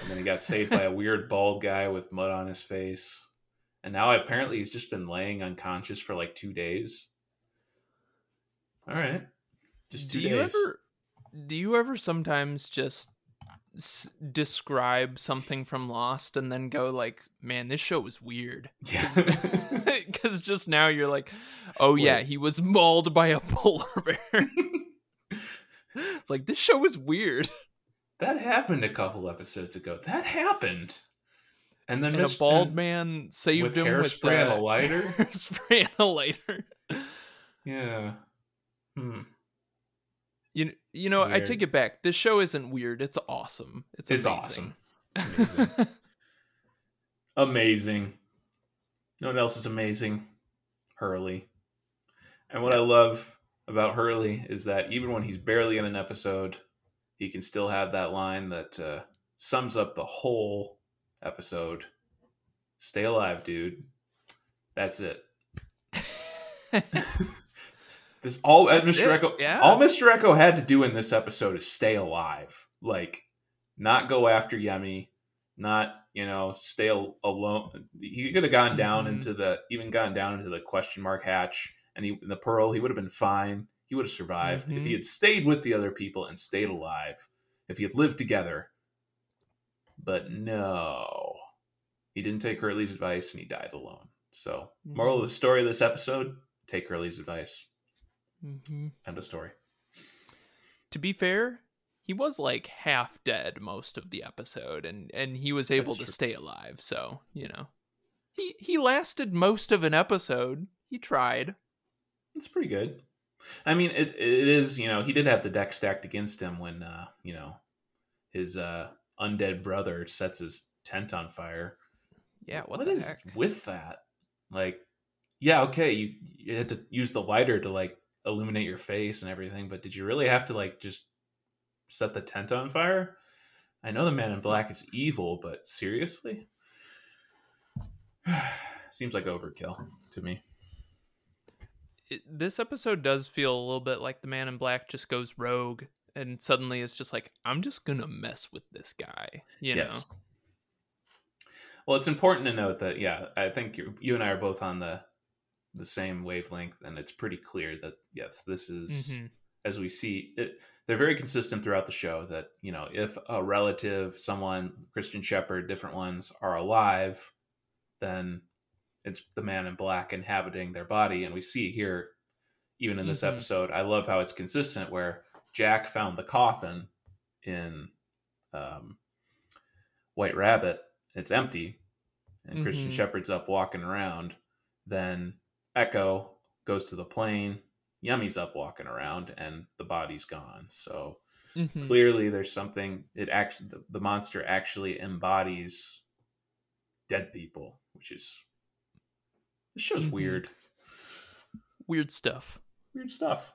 And then he got saved by a weird bald guy with mud on his face. And now apparently he's just been laying unconscious for like two days. All right. Just do days. you ever do you ever sometimes just s- describe something from Lost and then go like, "Man, this show was weird." Yeah. Because just now you're like, "Oh yeah, he was mauled by a polar bear." it's like this show was weird. that happened a couple episodes ago. That happened. And then And a bald man saved with him with hairspray and a lighter? hairspray and a lighter. Yeah. Hmm. You you know, I take it back. This show isn't weird. It's awesome. It's It's amazing. awesome. Amazing. amazing. Know what else is amazing? Hurley. And what I love about Hurley is that even when he's barely in an episode, he can still have that line that uh, sums up the whole episode. Stay alive, dude. That's it. This all That's Mr. it, Eko. yeah. All Mr. Eko had to do in this episode is stay alive. Like, not go after Yemi. Not you know stay al- alone. He could have gone down Mhm. into the even gone down into the question mark hatch and he the pearl. He would have been fine. He would have survived if he Mhm. had stayed with the other people and stayed alive. If he had lived together. But no, he didn't take Hurley's advice and he died alone. So, moral of the story of this episode: take Hurley's advice. Mhm. End of story. To be fair, he was like half dead most of the episode, and and he was able That's to true. stay alive. So you know, he he lasted most of an episode. He tried. It's pretty good. I mean, it it is. You know, he did have the deck stacked against him when uh, you know his uh, undead brother sets his tent on fire. Yeah. What, what the is heck? with that? Like, yeah, okay, you you had to use the lighter to like illuminate your face and everything, but did you really have to like just set the tent on fire? I know the man in black is evil, but seriously? Seems like overkill to me. It, this episode does feel a little bit like the Man in Black just goes rogue, and suddenly it's just like I'm just gonna mess with this guy. You know. Well, it's important to note that yeah, I think you you and I are both on the the same wavelength, and it's pretty clear that yes, this is Mhm. as we see it. They're very consistent throughout the show that you know if a relative, someone, Christian Shepherd, different ones are alive, then it's the man in black inhabiting their body, and we see here even in this Mhm. episode. I love how it's consistent where Jack found the coffin in um, White Rabbit. It's empty, and Christian Mhm. Shepherd's up walking around. Then Eko goes to the plane. Yemi's up walking around, and the body's gone. So Mhm. clearly, there's something. It actually the, the monster actually embodies dead people, which is this show's Mhm. weird. Weird stuff. Weird stuff.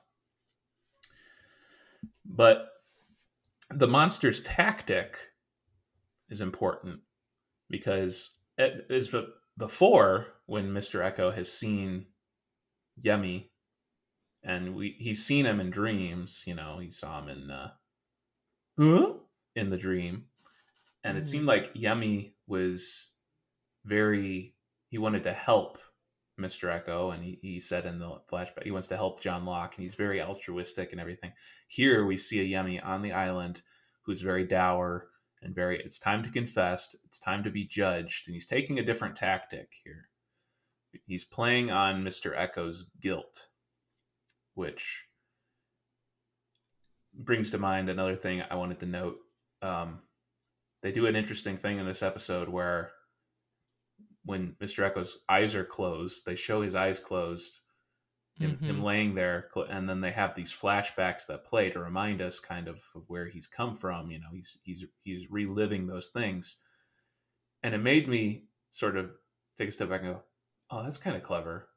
But the monster's tactic is important because it is be- before when Mr. Eko has seen Yemi and we he's seen him in dreams, you know, he saw him in uh huh? in the dream. And it seemed like Yemi was very he wanted to help Mr. Eko, and he, he said in the flashback he wants to help John Locke, and he's very altruistic and everything. Here we see a Yemi on the island who's very dour and very. It's time to confess. It's time to be judged, and he's taking a different tactic here. He's playing on Mr. Eko's guilt, which brings to mind another thing I wanted to note. Um, they do an interesting thing in this episode where when Mr. Eko's eyes are closed, they show his eyes closed, him, Mm-hmm. him laying there, and then they have these flashbacks that play to remind us kind of of where he's come from. You know, he's he's he's reliving those things, and it made me sort of take a step back and go, "Oh, that's kind of clever."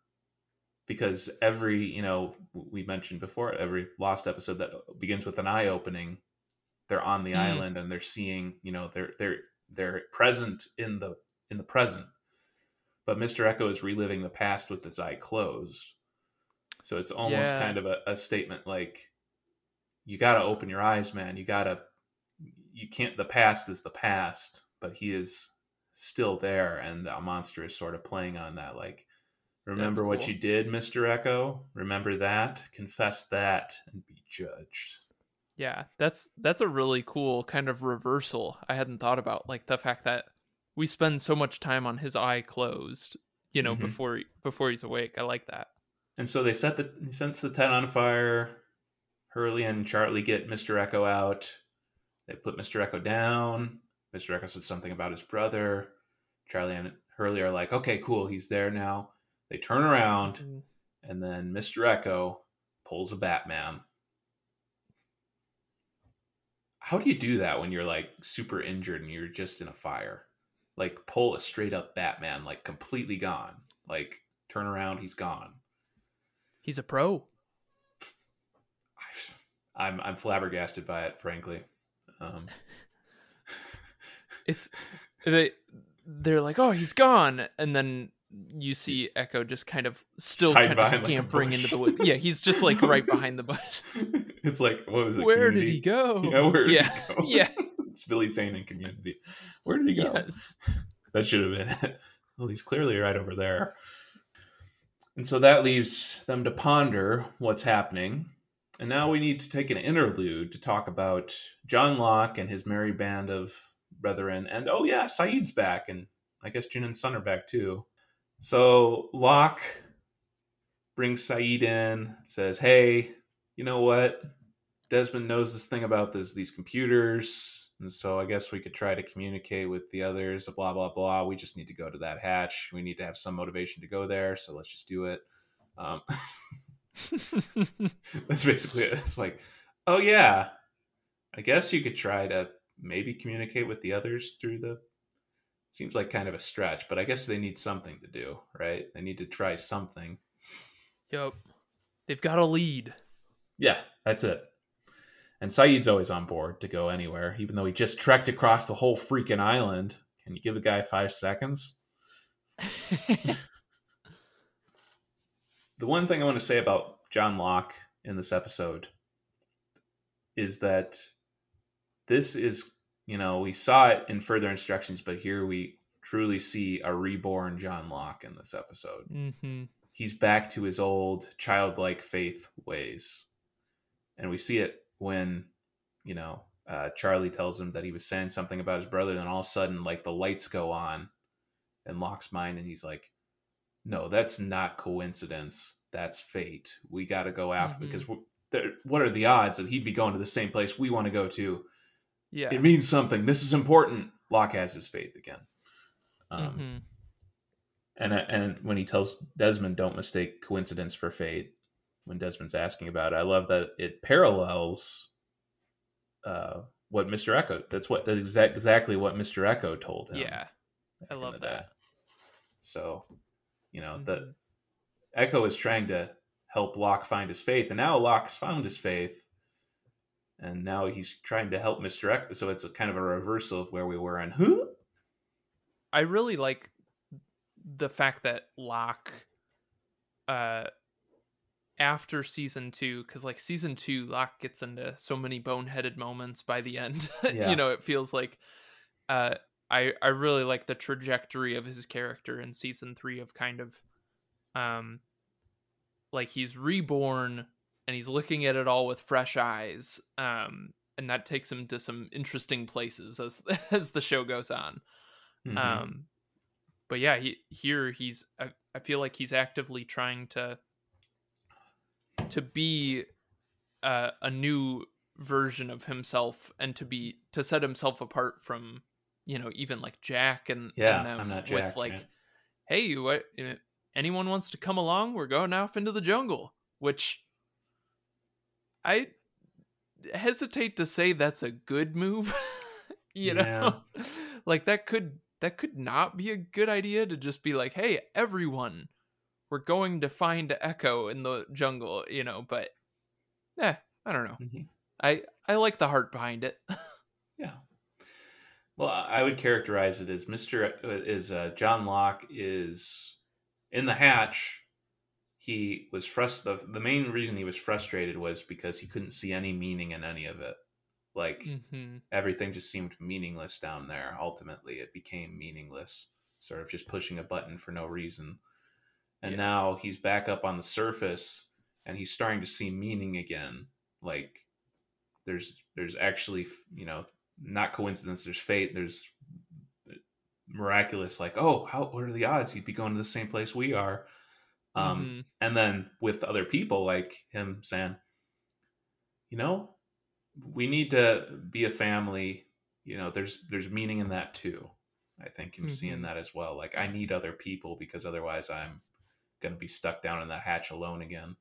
Because every, you know, we mentioned before, every Lost episode that begins with an eye opening, they're on the Mm. island and they're seeing, you know, they're they're they're present in the in the present but Mr. Eko is reliving the past with his eye closed. So it's almost Yeah. kind of a, a statement like, you got to open your eyes, man. You got to, you can't, the past is the past, but he is still there. And the monster is sort of playing on that. Like, remember what you did, Mr. Eko? Remember that? Confess that and be judged. Yeah, that's that's a really cool kind of reversal. I hadn't thought about like the fact that we spend so much time on his eye closed, you know, Mhm. before before he's awake. I like that. And so they set the he sets the tent on fire. Hurley and Charlie get Mr. Eko out. They put Mr. Eko down. Mr. Eko said something about his brother. Charlie and Hurley are like, okay, cool, he's there now. They turn around, Mm, and then Mr. Eko pulls a Batman. How do you do that when you're like super injured and you're just in a fire? Like pull a straight up Batman, like completely gone. Like turn around, he's gone. He's a pro. I'm I'm flabbergasted by it, frankly. Um, It's they they're like, "Oh, he's gone." And then you see Eko just kind of still kind of behind, like, scampering into the woods. Yeah, he's just like right behind the bush. it's like what was it? Where did he go? Yeah, where did yeah. he go? yeah. it's Billy Zane in Community. Where did he go? Yes. That should have been it. Well, he's clearly right over there. And so that leaves them to ponder what's happening. And now we need to take an interlude to talk about John Locke and his merry band of brethren. And oh, yeah, Sayid's back. And I guess Jin and Sun are back too. So Locke brings Sayid in, says, Hey, you know what? Desmond knows this thing about this, these computers. And so I guess we could try to communicate with the others, blah, blah, blah. We just need to go to that hatch. We need to have some motivation to go there. So let's just do it. Um, that's basically it. It's like, oh, yeah, I guess you could try to maybe communicate with the others through the. Seems like kind of a stretch, but I guess they need something to do, right? They need to try something. Yep. They've got a lead. Yeah, that's it. And Sayid's always on board to go anywhere, even though he just trekked across the whole freaking island. Can you give the guy five seconds? The one thing I want to say about John Locke in this episode is that this is, you know, we saw it in further instructions, but here we truly see a reborn John Locke in this episode hmm he's back to his old childlike faith ways. And we see it when, you know, uh, Charlie tells him that he was saying something about his brother, and all of a sudden, like the lights go on in Locke's mind, and he's like, "No, that's not coincidence. That's fate. We got to go after Mhm. because we're, what are the odds that he'd be going to the same place we want to go to? Yeah. It means something. This is important." Locke has his faith again. Um, hmm and and when he tells Desmond, "Don't mistake coincidence for fate," when Desmond's asking about it, I love that it parallels uh, what Mister Eko. That's what that's exact, exactly what Mister Eko told him. Yeah. I love day. that. So, you know, Mhm. the Eko is trying to help Locke find his faith, and now Locke's found his faith, and now he's trying to help Mister Eko. So it's a kind of a reversal of where we were in. who. I really like the fact that Locke, uh, after season two, because like season two, Locke gets into so many boneheaded moments by the end. Yeah. you know, it feels like, uh, I I really like the trajectory of his character in season 3 of kind of um like he's reborn and he's looking at it all with fresh eyes um and that takes him to some interesting places as as the show goes on Mhm. um but yeah he here he's I, I feel like he's actively trying to to be uh, a new version of himself and to be to set himself apart from you know even like jack and Yeah, and them I'm not with Jack, like man. hey what uh, anyone wants to come along we're going off into the jungle which i hesitate to say that's a good move you know like that could that could not be a good idea to just be like hey everyone we're going to find eko in the jungle you know but eh i don't know Mhm. i i like the heart behind it Yeah. Well, I would characterize it as Mr. E- is uh, John Locke is in the hatch. He was frust. The, the main reason he was frustrated was because he couldn't see any meaning in any of it. Like hmm everything just seemed meaningless down there. Ultimately, it became meaningless, sort of just pushing a button for no reason. And Yeah. now he's back up on the surface, and he's starting to see meaning again. Like there's there's actually you know not coincidence. There's fate. There's miraculous. Like oh, how what are the odds he'd be going to the same place we are? Um, Mhm. and then with other people like him saying you know we need to be a family. You know there's there's meaning in that too. I think him seeing Mhm. that as well. Like i need other people because otherwise i'm going to be stuck down in that hatch alone again.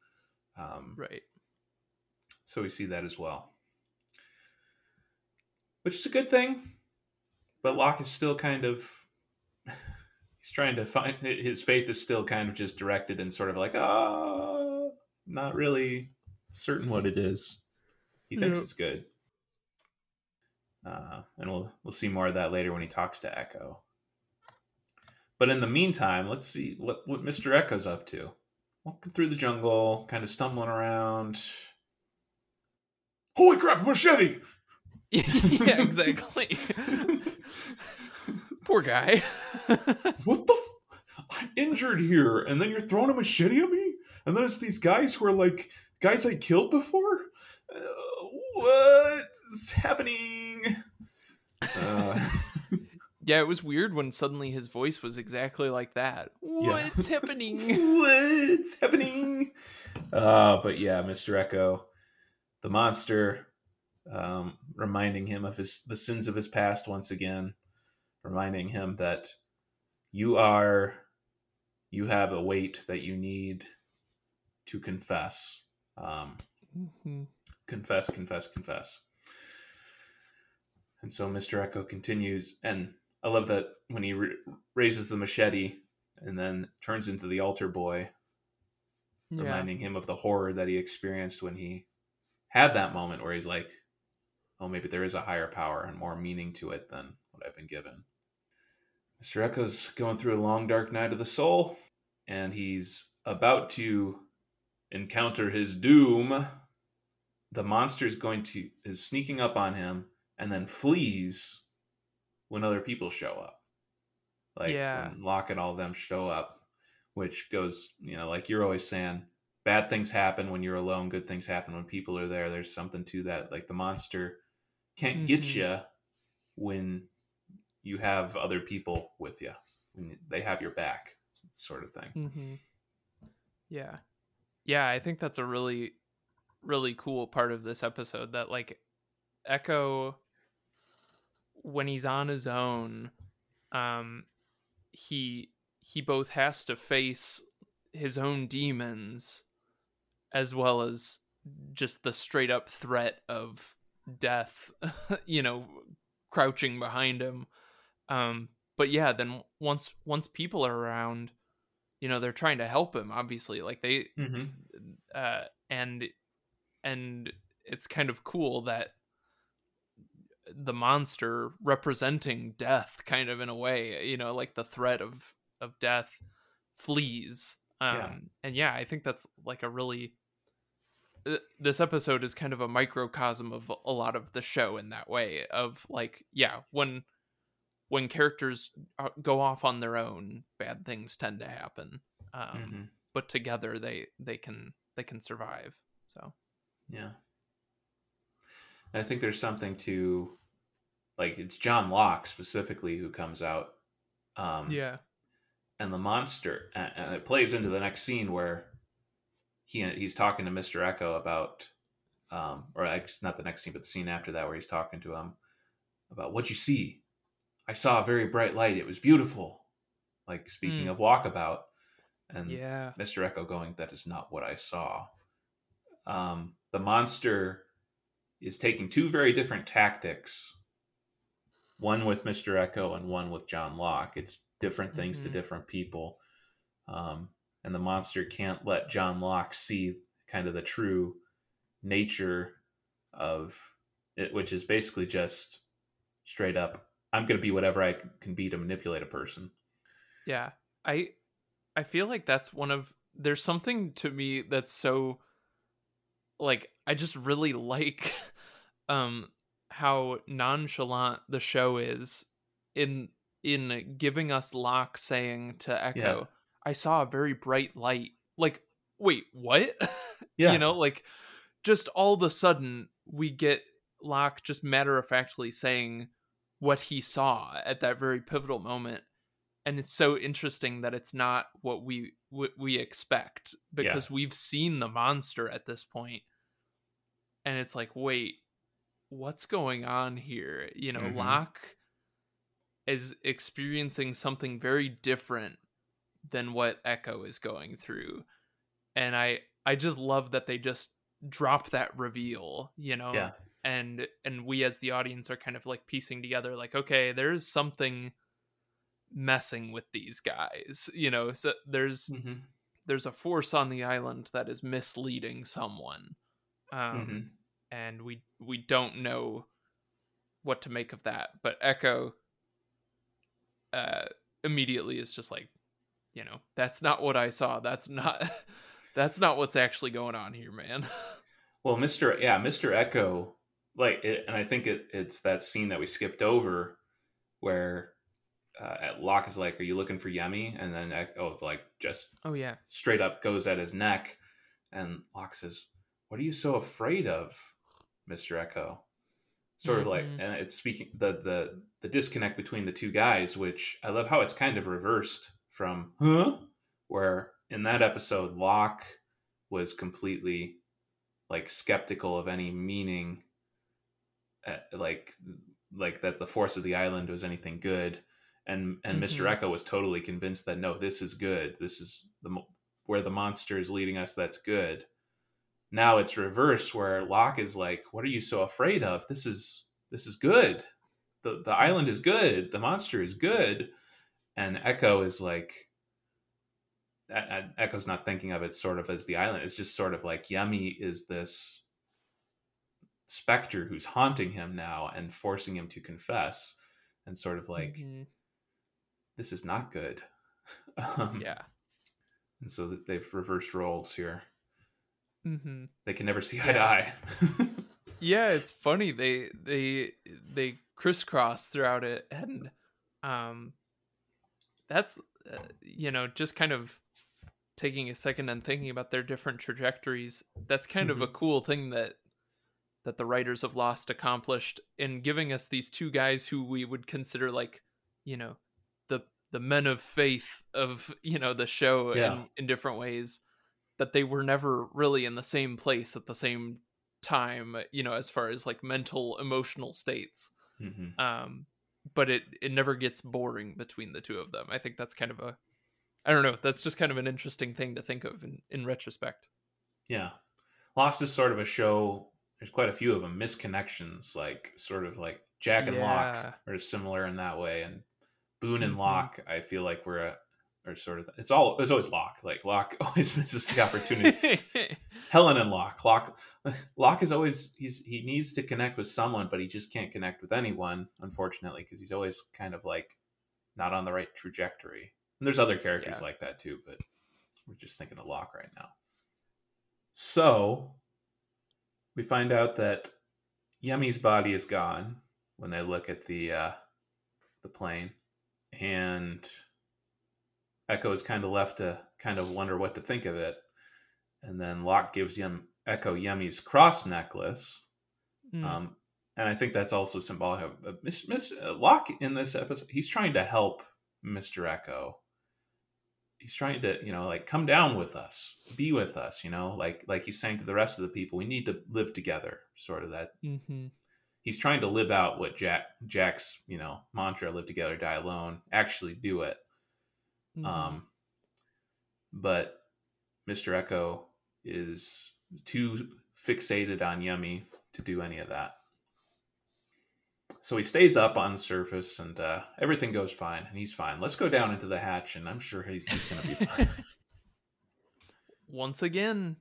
Um, right. so we see that as well. Which is a good thing but locke is still kind of he's trying to find his faith is still kind of just directed and sort of like ah not really certain what it is. He thinks Yeah. it's good. Uh, and we'll we'll see more of that later when he talks to eko. But in the meantime let's see what what mr eko's up to. Walking through the jungle kind of stumbling around. Holy crap machete! Yeah exactly poor guy. What the f- i'm injured here and then you're throwing a machete at me? And then it's these guys who are like guys i killed before? Uh, what's happening? Uh, yeah it was weird when suddenly his voice was exactly like that. Yeah. what's happening? What's happening? Uh but yeah mr eko the monster um reminding him of his the sins of his past once again reminding him that you are you have a weight that you need to confess um Mhm. confess, confess, confess. And so Mr. Eko continues, and I love that when he ra- raises the machete and then turns into the altar boy, yeah reminding him of the horror that he experienced when he had that moment where he's like, oh, maybe there is a higher power and more meaning to it than what I've been given. Mr. Eko's going through a long, dark night of the soul, and he's about to encounter his doom. The monster is going to is sneaking up on him and then flees when other people show up. Like Yeah. when Locke and all of them show up, which goes, you know, like you're always saying, bad things happen when you're alone, good things happen when people are there. There's something to that. Like the monster can't get Mhm. you when you have other people with you. They have your back, sort of thing. hmm Yeah. Yeah, I think that's a really, really cool part of this episode that, like, Eko, when he's on his own, um, he he both has to face his own demons as well as just the straight up threat of death, you know, crouching behind him. Um, but yeah, then once once people are around, you know, they're trying to help him. Obviously, like they, Mm-hmm. uh, and and it's kind of cool that the monster representing death, kind of in a way, you know, like the threat of of death flees. Um, Yeah. and yeah, I think that's like a really uh, this episode is kind of a microcosm of a lot of the show in that way of like yeah when when characters uh, go off on their own, bad things tend to happen. Um, Mhm. But together, they they can they can survive. So Yeah. And I think there's something to like it's John Locke specifically who comes out. Um yeah, and the monster and, and it plays into the next scene where he he's talking to Mr. Eko about um or not the next scene but the scene after that where he's talking to him about what you see. I saw a very bright light. It was beautiful. Like speaking Mm. of walkabout and yeah, Mr. Eko going, That is not what I saw. Um, the monster is taking two very different tactics one with Mr. Eko and one with John Locke. It's different things to Mhm. different people. Um, and the monster can't let John Locke see kind of the true nature of it, which is basically just straight up I'm going to be whatever I can be to manipulate a person. yeah. I I feel like that's one of there's something to me that's so like I just really like um how nonchalant the show is in in giving us Locke saying to Eko, Yeah. I saw a very bright light. Like, wait, what? Yeah. you know, like just all of a sudden we get Locke just matter of factly saying what he saw at that very pivotal moment. And it's so interesting that it's not what we what we expect because we've seen the monster at this point, and it's like, wait, what's going on here? You know, Mhm. Locke is experiencing something very different than what Eko is going through. And I I just love that they just drop that reveal, you know. Yeah. And and we as the audience are kind of like piecing together like okay, there's something messing with these guys, you know. So there's Mhm. there's a force on the island that is misleading someone. Um Mhm. and we we don't know what to make of that. But Eko uh immediately is just like, you know, that's not what I saw. That's not that's not what's actually going on here, man. Well, Mr. Yeah, Mr. Eko, like, it, and I think it, it's that scene that we skipped over where uh, Locke is like, "Are you looking for Yemi?" And then Eko like just oh yeah. straight up goes at his neck, and Locke says, "What are you so afraid of, Mr. Eko?" Sort of like, Mhm. and it's speaking the the the disconnect between the two guys, which I love how it's kind of reversed from huh, where in that episode Locke was completely like skeptical of any meaning like like that the force of the island was anything good and and Mr. Mhm. Eko was totally convinced that no this is good this is the where the monster is leading us that's good now it's reverse where Locke is like what are you so afraid of this is this is good the the island is good the monster is good and Eko is like Eko's not thinking of it sort of as the island. It's just sort of like yemi is this specter who's haunting him now and forcing him to confess, and sort of like Mhm. this is not good. um, yeah. and so they've reversed roles here. mm-hmm. They can never see eye to eye. Yeah, it's funny they they they crisscross throughout it, and um, that's uh, you know just kind of taking a second and thinking about their different trajectories. That's kind of a cool thing that that the writers of Lost accomplished in giving us these two guys who we would consider like you know the the men of faith of you know the show Yeah. in in different ways that they were never really in the same place at the same time you know as far as like mental emotional states Mhm. um but it it never gets boring between the two of them i think that's kind of a i don't know that's just kind of an interesting thing to think of in in retrospect Yeah. Lost is sort of a show. There's quite a few of them. Misconnections, like sort of like Jack and Yeah. Locke are similar in that way, and Boone and Mhm. Locke. I feel like we're a are sort of. It's all. It's always Locke. Like Locke always misses the opportunity. Helen and Locke. Locke. Locke is always. He's he needs to connect with someone, but he just can't connect with anyone. Unfortunately, because he's always kind of like not on the right trajectory. And there's other characters Yeah. like that too, but we're just thinking of Locke right now. So we find out that Yemi's body is gone when they look at the uh, the plane, and Eko is kind of left to kind of wonder what to think of it. And then Locke gives him Eko Yemi's cross necklace. Mm. Um, and I think that's also symbolic of uh, Miss, Miss uh, Locke in this episode. He's trying to help Mr. Eko. He's trying to, you know, like come down with us, be with us, you know, like like he's saying to the rest of the people, we need to live together, sort of that mm-hmm. he's trying to live out what Jack Jack's you know mantra live together die alone actually do it Mm-hmm. um but Mr. Eko is too fixated on Yemi to do any of that so he stays up on the surface and uh, everything goes fine and he's fine let's go down into the hatch and I'm sure he's, he's gonna be fine Once again,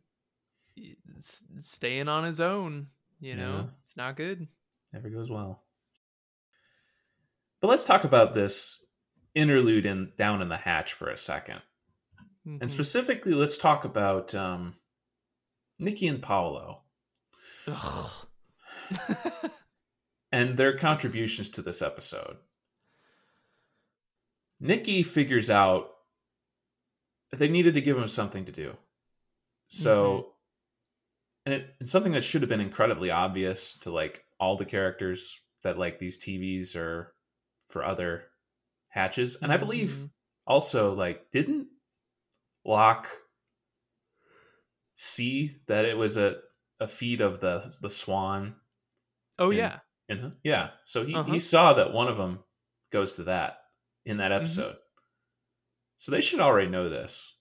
staying on his own. You know, Yeah. it's not good. never goes well but let's talk about this interlude in down in the hatch for a second Mhm. And specifically, let's talk about um, Nikki and Paolo Ugh. and their contributions to this episode. Nikki figures out they needed to give him something to do. So, and it, it's something that should have been incredibly obvious to like all the characters that like these TVs are for other hatches. And I believe Mhm. also like didn't Locke see that it was a a feed of the the swan Oh and- yeah. In yeah. So he, Uh-huh. he saw that one of them goes to that in that Mm-hmm. episode. So they should already know this.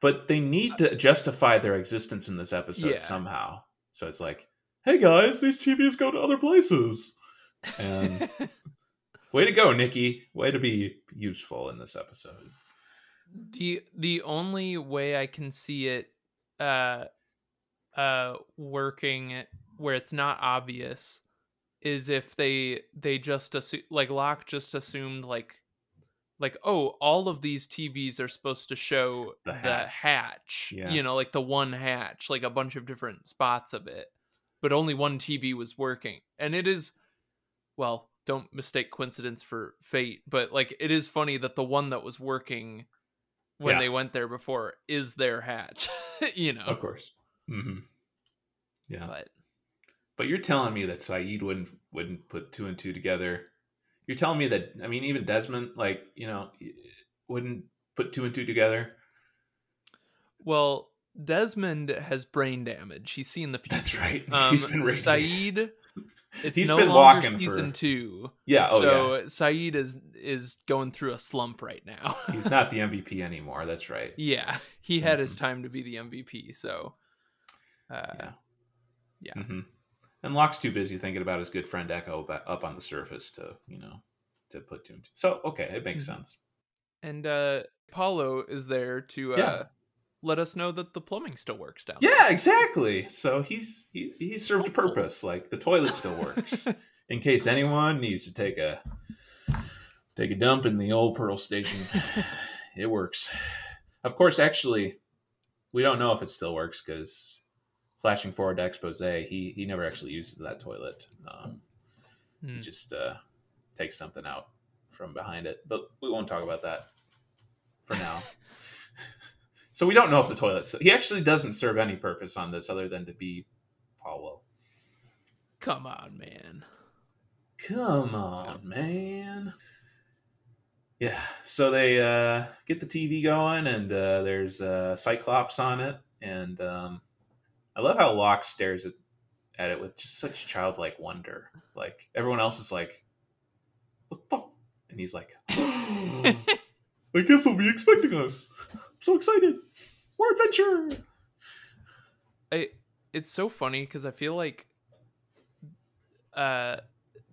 But they need to justify their existence in this episode Yeah. somehow. So it's like hey guys these tvs go to other places. And way to go nikki. Way to be useful in this episode. The the only way I can see it uh uh working where it's not obvious is if they they just assume like Locke just assumed like like oh all of these TVs are supposed to show The the, hatch. Yeah. you know like the one hatch like a bunch of different spots of it but only one TV was working and it is well don't mistake coincidence for fate but like it is funny that the one that was working when Yeah. they went there before is their hatch you know of course hmm yeah but But you're telling me that Sayid wouldn't wouldn't put two and two together. You're telling me that I mean even Desmond like, you know, wouldn't put two and two together. well desmond has brain damage he's seen the future That's right. um He's been Sayid it's He's no been longer walking season for- two Yeah, oh so yeah. Sayid is is going through a slump right now He's not the MVP anymore. That's right. yeah he had his Mhm. time to be the mvp so uh Yeah. Yeah. hmm And Locke's too busy thinking about his good friend Eko up on the surface to, you know, to put two and two. So, okay, it makes Mhm. sense. and uh Paolo is there to uh Yeah. let us know that the plumbing still works down Yeah, exactly. So he's he, he served a purpose. Like the toilet still works. in case anyone needs to take a take a dump in the old Pearl station. it works. Of course, actually, we don't know if it still works because flashing forward to expose, he he never actually uses that toilet. Um, He Hmm. just uh, takes something out from behind it, but we won't talk about that for now. so we don't know if the toilet. He actually doesn't serve any purpose on this other than to be Paolo. come on man Come on, man. Yeah, so they uh, get the TV going, and uh, there's uh, Cyclops on it, and um, I love how Locke stares at, at it with just such childlike wonder. Like everyone else is like, "What the?" F-? And he's like, "I guess they'll be expecting us. I'm so excited! More adventure!" I it's so funny because I feel like uh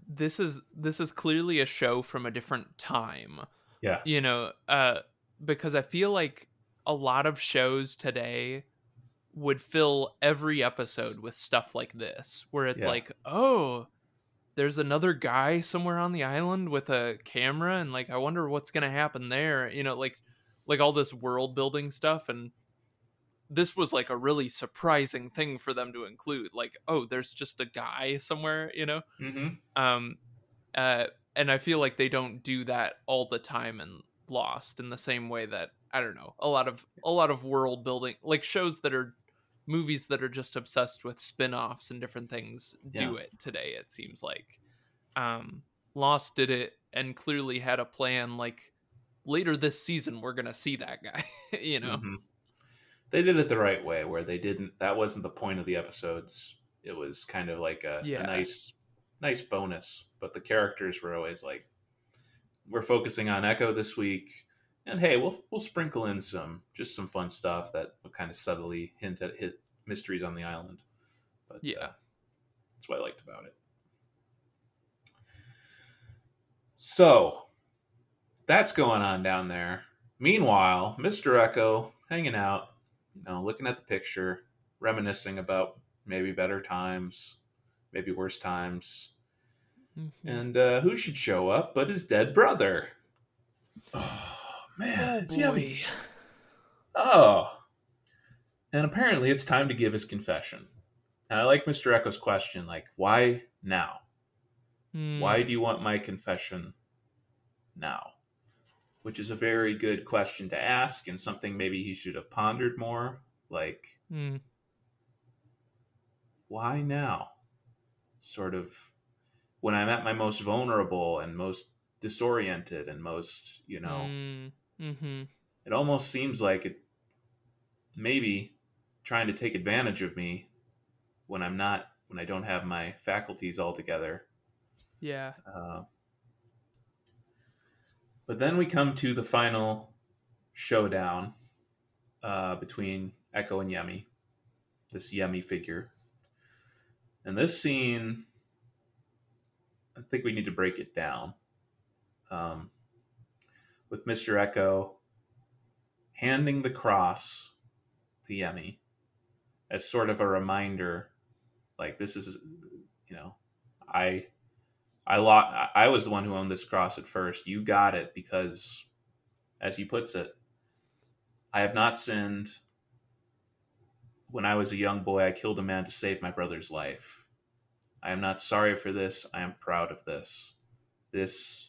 this is this is clearly a show from a different time. Yeah, You know, uh because I feel like a lot of shows today would fill every episode with stuff like this where it's Yeah. like, "Oh, there's another guy somewhere on the island with a camera and like I wonder what's going to happen there." You know, like like all this world building stuff and this was like a really surprising thing for them to include like oh there's just a guy somewhere you know hmm um uh and I feel like they don't do that all the time in Lost in the same way that I don't know a lot of a lot of world building like shows that are movies that are just obsessed with spin-offs and different things do Yeah. it today it seems like um Lost did it and clearly had a plan like later this season we're going to see that guy you know Mhm. They did it the right way, where they didn't. That wasn't the point of the episodes. It was kind of like a, a nice, nice bonus. But the characters were always like, "We're focusing on Eko this week, and hey, we'll we'll sprinkle in some just some fun stuff that will kind of subtly hint at hit mysteries on the island." But Yeah. uh, that's what I liked about it. So that's going on down there. Meanwhile, Mr. Eko hanging out, you know, looking at the picture, reminiscing about maybe better times, maybe worse times. Mhm. And uh, who should show up but his dead brother? Oh, man. it's Yemi. Oh. And apparently it's time to give his confession. And I like Mr. Eko's question like, why now? Hmm. Why do you want my confession now? Which is a very good question to ask and something maybe he should have pondered more. Like, Hmm. why now? Sort of when I'm at my most vulnerable and most disoriented and most, you know, Mm, mhm. it almost seems like it maybe trying to take advantage of me when I'm not, when I don't have my faculties all together. yeah Uh, but then we come to the final showdown uh, between Eko and Yemi, this Yemi figure. And this scene, I think we need to break it down. Um, with Mr. Eko handing the cross to Yemi as sort of a reminder, like this is, you know, I I lo- I was the one who owned this cross at first. You got it because, as he puts it, I have not sinned. When I was a young boy, I killed a man to save my brother's life. I am not sorry for this. I am proud of this. This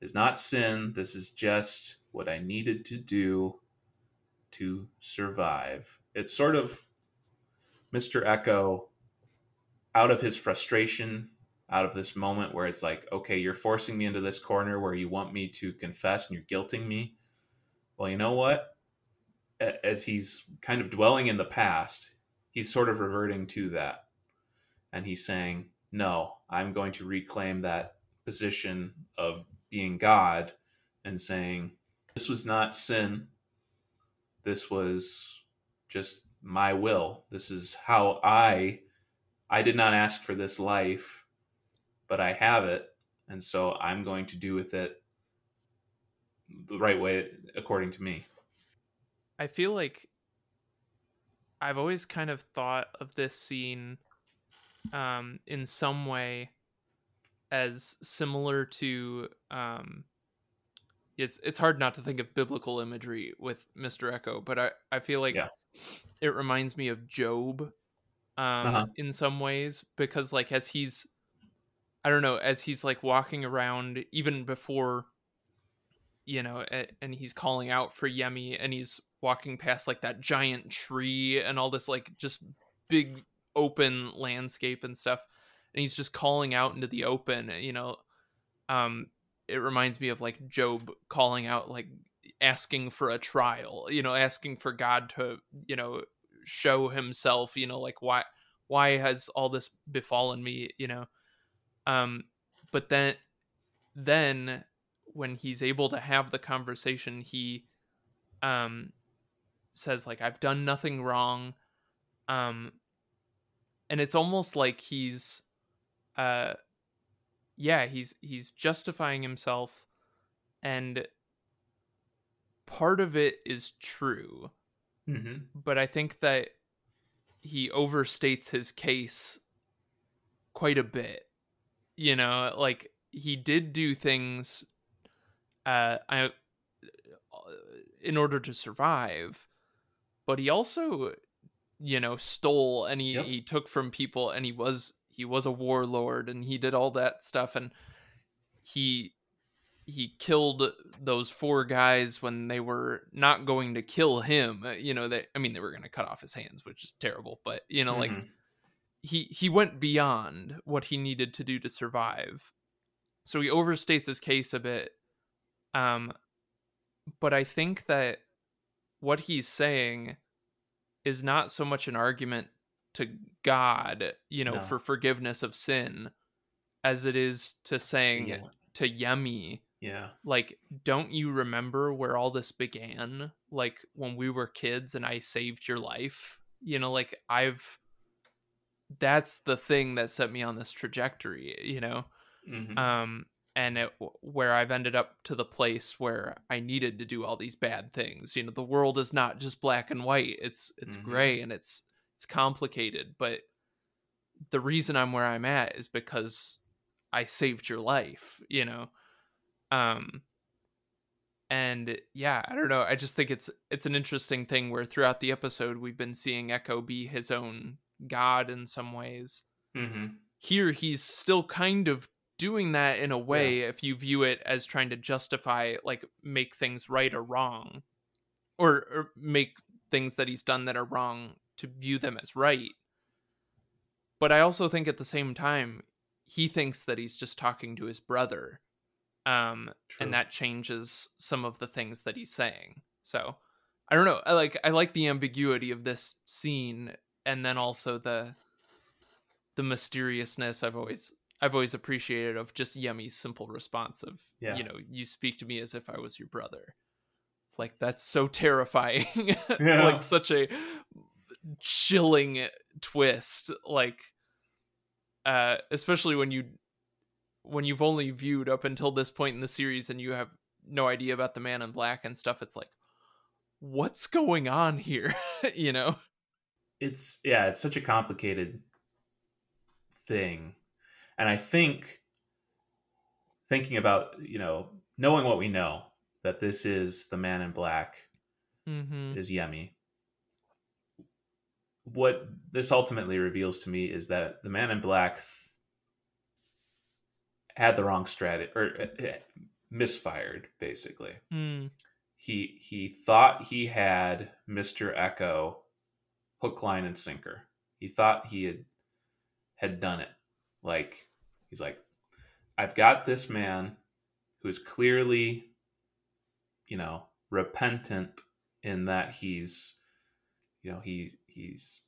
is not sin. This is just what I needed to do to survive. It's sort of Mr. Eko out of his frustration out of this moment where it's like, okay, you're forcing me into this corner where you want me to confess and you're guilting me. Well, you know what? As he's kind of dwelling in the past, he's sort of reverting to that. And he's saying, no, I'm going to reclaim that position of being God and saying, this was not sin. This was just my will. This is how I I did not ask for this life but I have it, and so I'm going to do with it the right way according to me. I feel like I've always kind of thought of this scene um, in some way as similar to um, it's it's hard not to think of biblical imagery with Mr. Eko, but I, I feel like Yeah. it reminds me of Job um, Uh-huh. in some ways because like as he's I don't know as he's like walking around even before you know and he's calling out for Yemi and he's walking past like that giant tree and all this like just big open landscape and stuff and he's just calling out into the open you know um it reminds me of like Job calling out like asking for a trial you know asking for God to you know show himself you know like why why has all this befallen me you know? Um but then then when he's able to have the conversation he um says like I've done nothing wrong um and it's almost like he's uh yeah he's he's justifying himself and part of it is true Mm-hmm. but I think that he overstates his case quite a bit. You know, like he did do things uh I in order to survive, but he also you know stole and he, Yep. he took from people and he was he was a warlord and he did all that stuff and he he killed those four guys when they were not going to kill him. Uh, You know, they I mean they were going to cut off his hands, which is terrible, but you know like Mhm. he he went beyond what he needed to do to survive. So he overstates his case a bit. Um but I think that what he's saying is not so much an argument to God, you know, No. for forgiveness of sin as it is to saying Yeah. to Yemi yeah. like don't you remember where all this began like when we were kids and i saved your life you know like i've that's the thing that set me on this trajectory you know Mhm. um and it, where i've ended up to the place where i needed to do all these bad things you know the world is not just black and white it's it's Mhm. gray and it's it's complicated but the reason i'm where i'm at is because i saved your life you know? Um and yeah i don't know i just think it's it's an interesting thing where throughout the episode we've been seeing eko be his own god in some ways. Mhm. here he's still kind of doing that in a way if you view it as trying to justify like make things right or wrong or, or make things that he's done that are wrong to view them as right. But i also think at the same time he thinks that he's just talking to his brother um and that changes some of the things that he's saying. So i don't know i like i like the ambiguity of this scene and then also the the mysteriousness i've always i've always appreciated of just yemi's simple response of Yeah. you know you speak to me as if i was your brother. Like that's so terrifying. Yeah. like such a chilling twist like uh especially when you when you've only viewed up until this point in the series and you have no idea about the man in black and stuff it's like what's going on here? You know? It's yeah it's such a complicated thing. And i think thinking about you know knowing what we know that this is the man in black mm-hmm. is yemi what this ultimately reveals to me is that the man in black th- had the wrong strategy or uh, misfired basically mm, he he thought he had Mr. Eko hook line and sinker. He thought he had had done it. Like he's like I've got this man who is clearly you know repentant in that he's you know he he's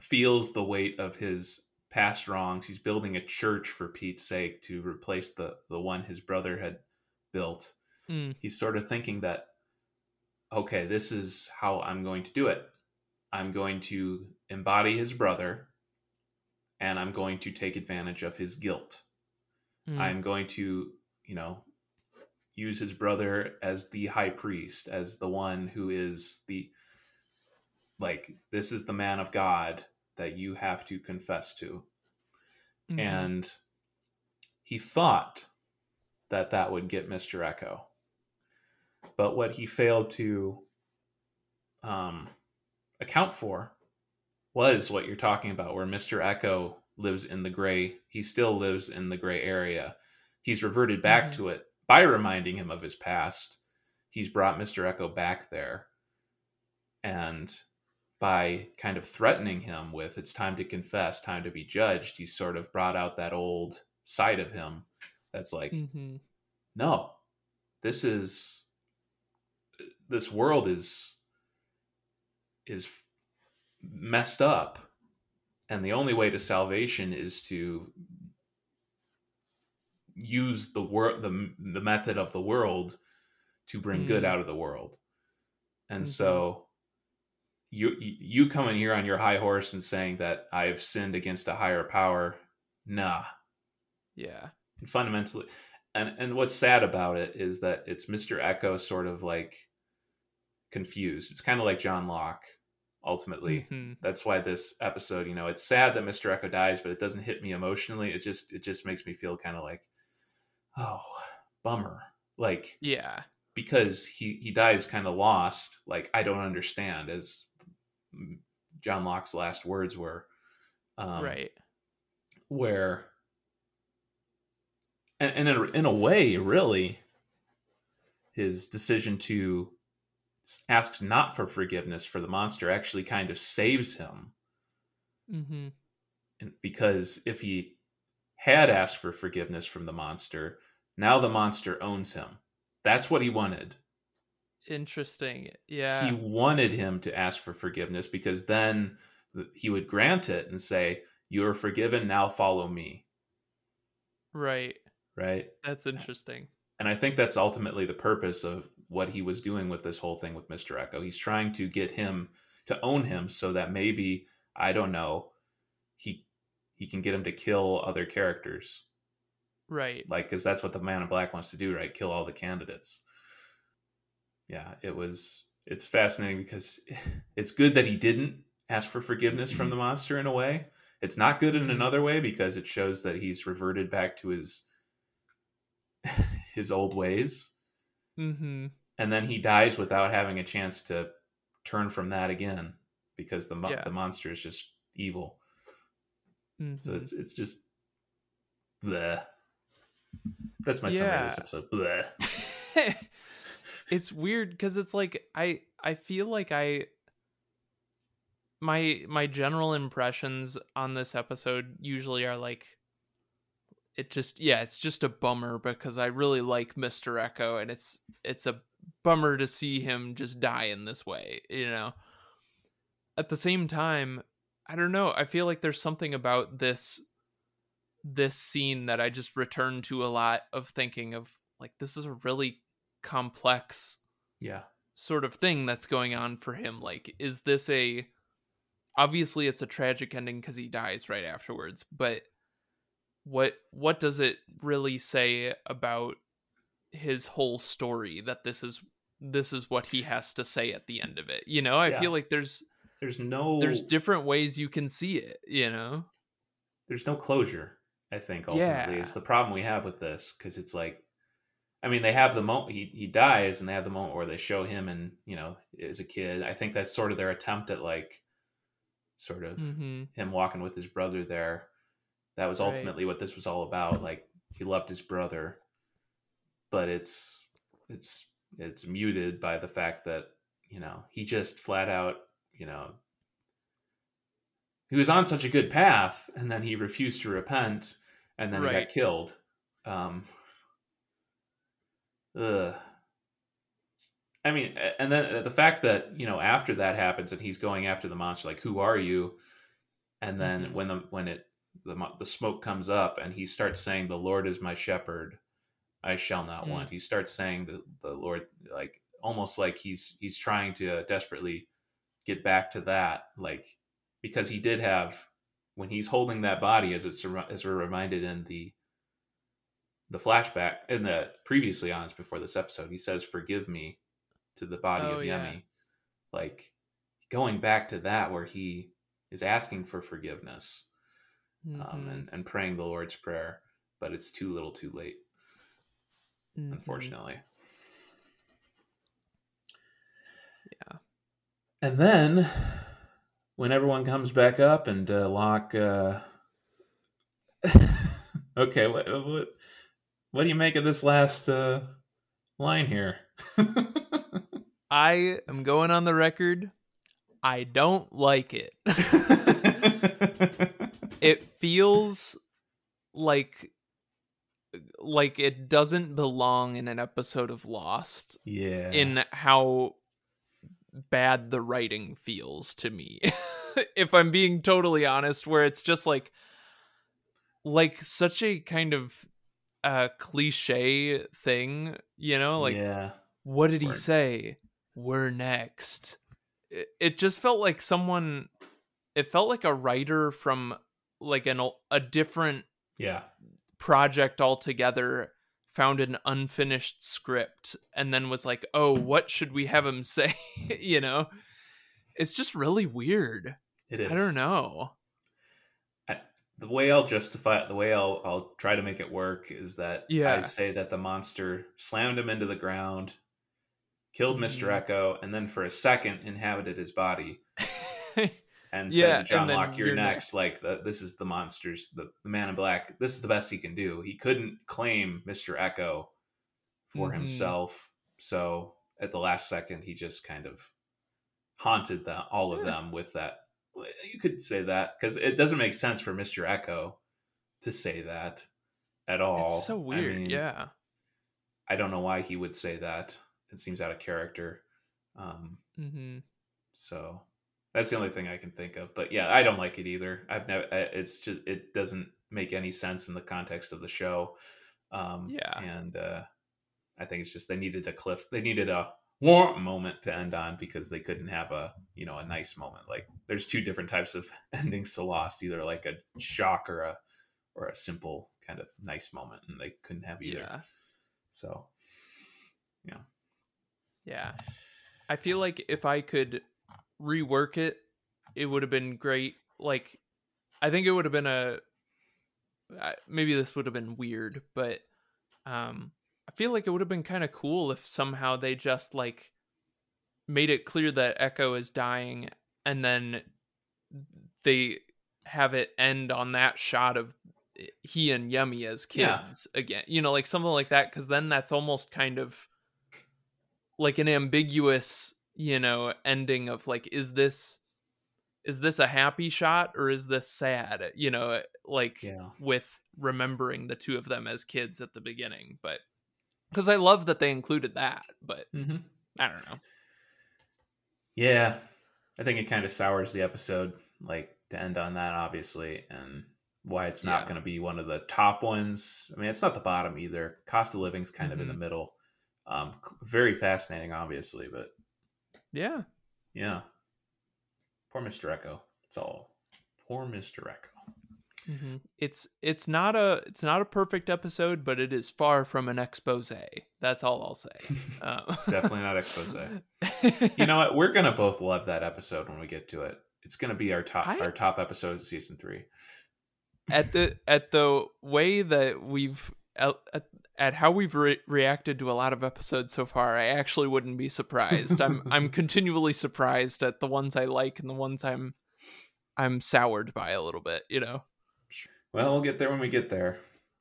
feels the weight of his past wrongs. He's building a church for Pete's sake to replace the the one his brother had built. Mm, he's sort of thinking that okay this is how i'm going to do it. I'm going to embody his brother and i'm going to take advantage of his guilt. Mm, i'm going to you know use his brother as the high priest as the one who is the like this is the man of god that you have to confess to mhm. and he thought that that would get Mr. Eko. But what he failed to um, account for was what you're talking about, where Mr. Eko lives in the gray. He still lives in the gray area. He's reverted back Mhm. to it by reminding him of his past. He's brought Mr. Eko back there. And by kind of threatening him with it's time to confess, time to be judged, he's sort of brought out that old side of him that's like, Mhm. no, this is this world is is messed up and the only way to salvation is to use the wor- the the method of the world to bring good Mm. out of the world and Mhm. so you you coming here on your high horse and saying that i've sinned against a higher power nah. Yeah. Fundamentally and and what's sad about it is that it's mr eko sort of like confused. It's kind of like john locke ultimately. Mhm. that's why this episode you know it's sad that mr eko dies but it doesn't hit me emotionally. It just it just makes me feel kind of like oh bummer. Like yeah. because he he dies kind of lost like i don't understand as john locke's last words were um, right where and, and in, a, in a way, really, his decision to ask not for forgiveness for the monster actually kind of saves him. Mm-hmm. And because if he had asked for forgiveness from the monster, now the monster owns him. That's what he wanted. Interesting. Yeah. He wanted him to ask for forgiveness because then he would grant it and say, You are forgiven, now follow me. Right. Right. That's interesting. And I think that's ultimately the purpose of what he was doing with this whole thing with Mr. Eko. He's trying to get him to own him so that maybe, I don't know, he he can get him to kill other characters. Right. Like cuz that's what the man in black wants to do, right? Kill all the candidates. Yeah, it was it's fascinating because it's good that he didn't ask for forgiveness from the monster in a way. It's not good in Mhm. another way because it shows that he's reverted back to his his old ways Mm-hmm. and then he dies without having a chance to turn from that again because the mo- Yeah. the monster is just evil. mm-hmm. So it's it's just bleh. That's my summary of this episode. Bleh. it's weird because it's like I I feel like I my my general impressions on this episode usually are like it just yeah it's just a bummer because I really like Mr. Eko and it's it's a bummer to see him just die in this way you know at the same time I don't know I feel like there's something about this this scene that I just return to a lot of thinking of like this is a really complex Yeah. sort of thing that's going on for him like is this a obviously it's a tragic ending cuz he dies right afterwards but what what does it really say about his whole story that this is this is what he has to say at the end of it you know i Yeah. feel like there's There's no there's different ways you can see it you know there's no closure. I think ultimately Yeah. is the problem we have with this because it's like, I mean, they have the moment he he dies, and they have the moment where they show him and you know as a kid. I think that's sort of their attempt at like, sort of mm-hmm. him walking with his brother there. That was Right. ultimately what this was all about. Like he loved his brother, but it's it's it's muted by the fact that you know he just flat out you know he was on such a good path and then he refused to repent and then he got killed um ugh. i mean and then the fact that you know after that happens and he's going after the monster like who are you and then Mhm. when the when it the, the smoke comes up and he starts saying the lord is my shepherd i shall not Mm. want he starts saying the, the lord like almost like he's he's trying to desperately get back to that like because he did have when he's holding that body as it's as we're reminded in the the flashback in the previously on before this episode he says forgive me to the body Oh, of yeah. yemi like going back to that where he is asking for forgiveness um, Mhm. and, and praying the lord's prayer but it's too little too late Mhm. unfortunately Yeah. and then when everyone comes back up and uh, Locke, uh... okay, what, what what do you make of this last uh, line here? I am going on the record. I don't like it. it feels like like it doesn't belong in an episode of Lost yeah, in how bad the writing feels to me. if I'm being totally honest where it's just like like such a kind of uh cliche thing, you know, like yeah, what did he say? We're next. It, it just felt like someone. It felt like a writer from like an a different yeah, project altogether found an unfinished script and then was like, "Oh, what should we have him say?" you know, it's just really weird. it is. I don't know. The way I'll justify it, the way I'll I'll try to make it work is that Yeah. I say that the monster slammed him into the ground, killed Mr. Mhm. Eko, and then for a second inhabited his body, and Yeah, said John Locke, "You're you're next." Like the, this is the monsters, the, the Man in Black. This is the best he can do. He couldn't claim Mister Eko for Mhm. himself, so at the last second, he just kind of haunted the, all of Yeah. them with that. You could say that because it doesn't make sense for Mister Eko to say that at all. It's so I weird. mean, yeah. I don't know why he would say that. It seems out of character. Um, mm-hmm. so that's the only thing I can think of. But yeah, I don't like it either. I've never. It's just it doesn't make any sense in the context of the show. Um, Yeah. and uh, I think it's just they needed a cliff. They needed a warm moment to end on because they couldn't have a you know a nice moment. Like there's two different types of endings to Lost, either like a shock or a or a simple kind of nice moment, and they couldn't have either. Yeah. So Yeah. Yeah. I feel like if I could rework it, it would have been great. Like, I think it would have been a Maybe this would have been weird, but um, feel like it would have been kind of cool if somehow they just like made it clear that Eko is dying, and then they have it end on that shot of eh, he and Yemi as Yeah. kids again. You know, like something like that, because then that's almost kind of like an ambiguous, you know, ending of like, is this is this a happy shot or is this sad? You know, like yeah. with remembering the two of them as kids at the beginning, but because I love that they included that, but Mm-hmm. I don't know. Yeah, I think it kind of sours the episode, like to end on that, obviously, and why it's not Yeah. going to be one of the top ones. I mean, it's not the bottom either. Cost of living's kind of in the Mhm. middle. Um, very fascinating, obviously, but Yeah, yeah, poor Mister Eko. It's all poor Mister Eko. Mm-hmm. it's it's not a it's not a perfect episode, but it is far from an expose. That's all I'll say. Uh, Definitely not expose. you know what? We're gonna both love that episode when we get to it. It's gonna be our top I- our top episode of season three. at the at the way that we've at, at, at how we've re- reacted to a lot of episodes so far, I actually wouldn't be surprised. I'm I'm continually surprised at the ones I like and the ones I'm I'm soured by a little bit. You know. Well, we'll get there when we get there.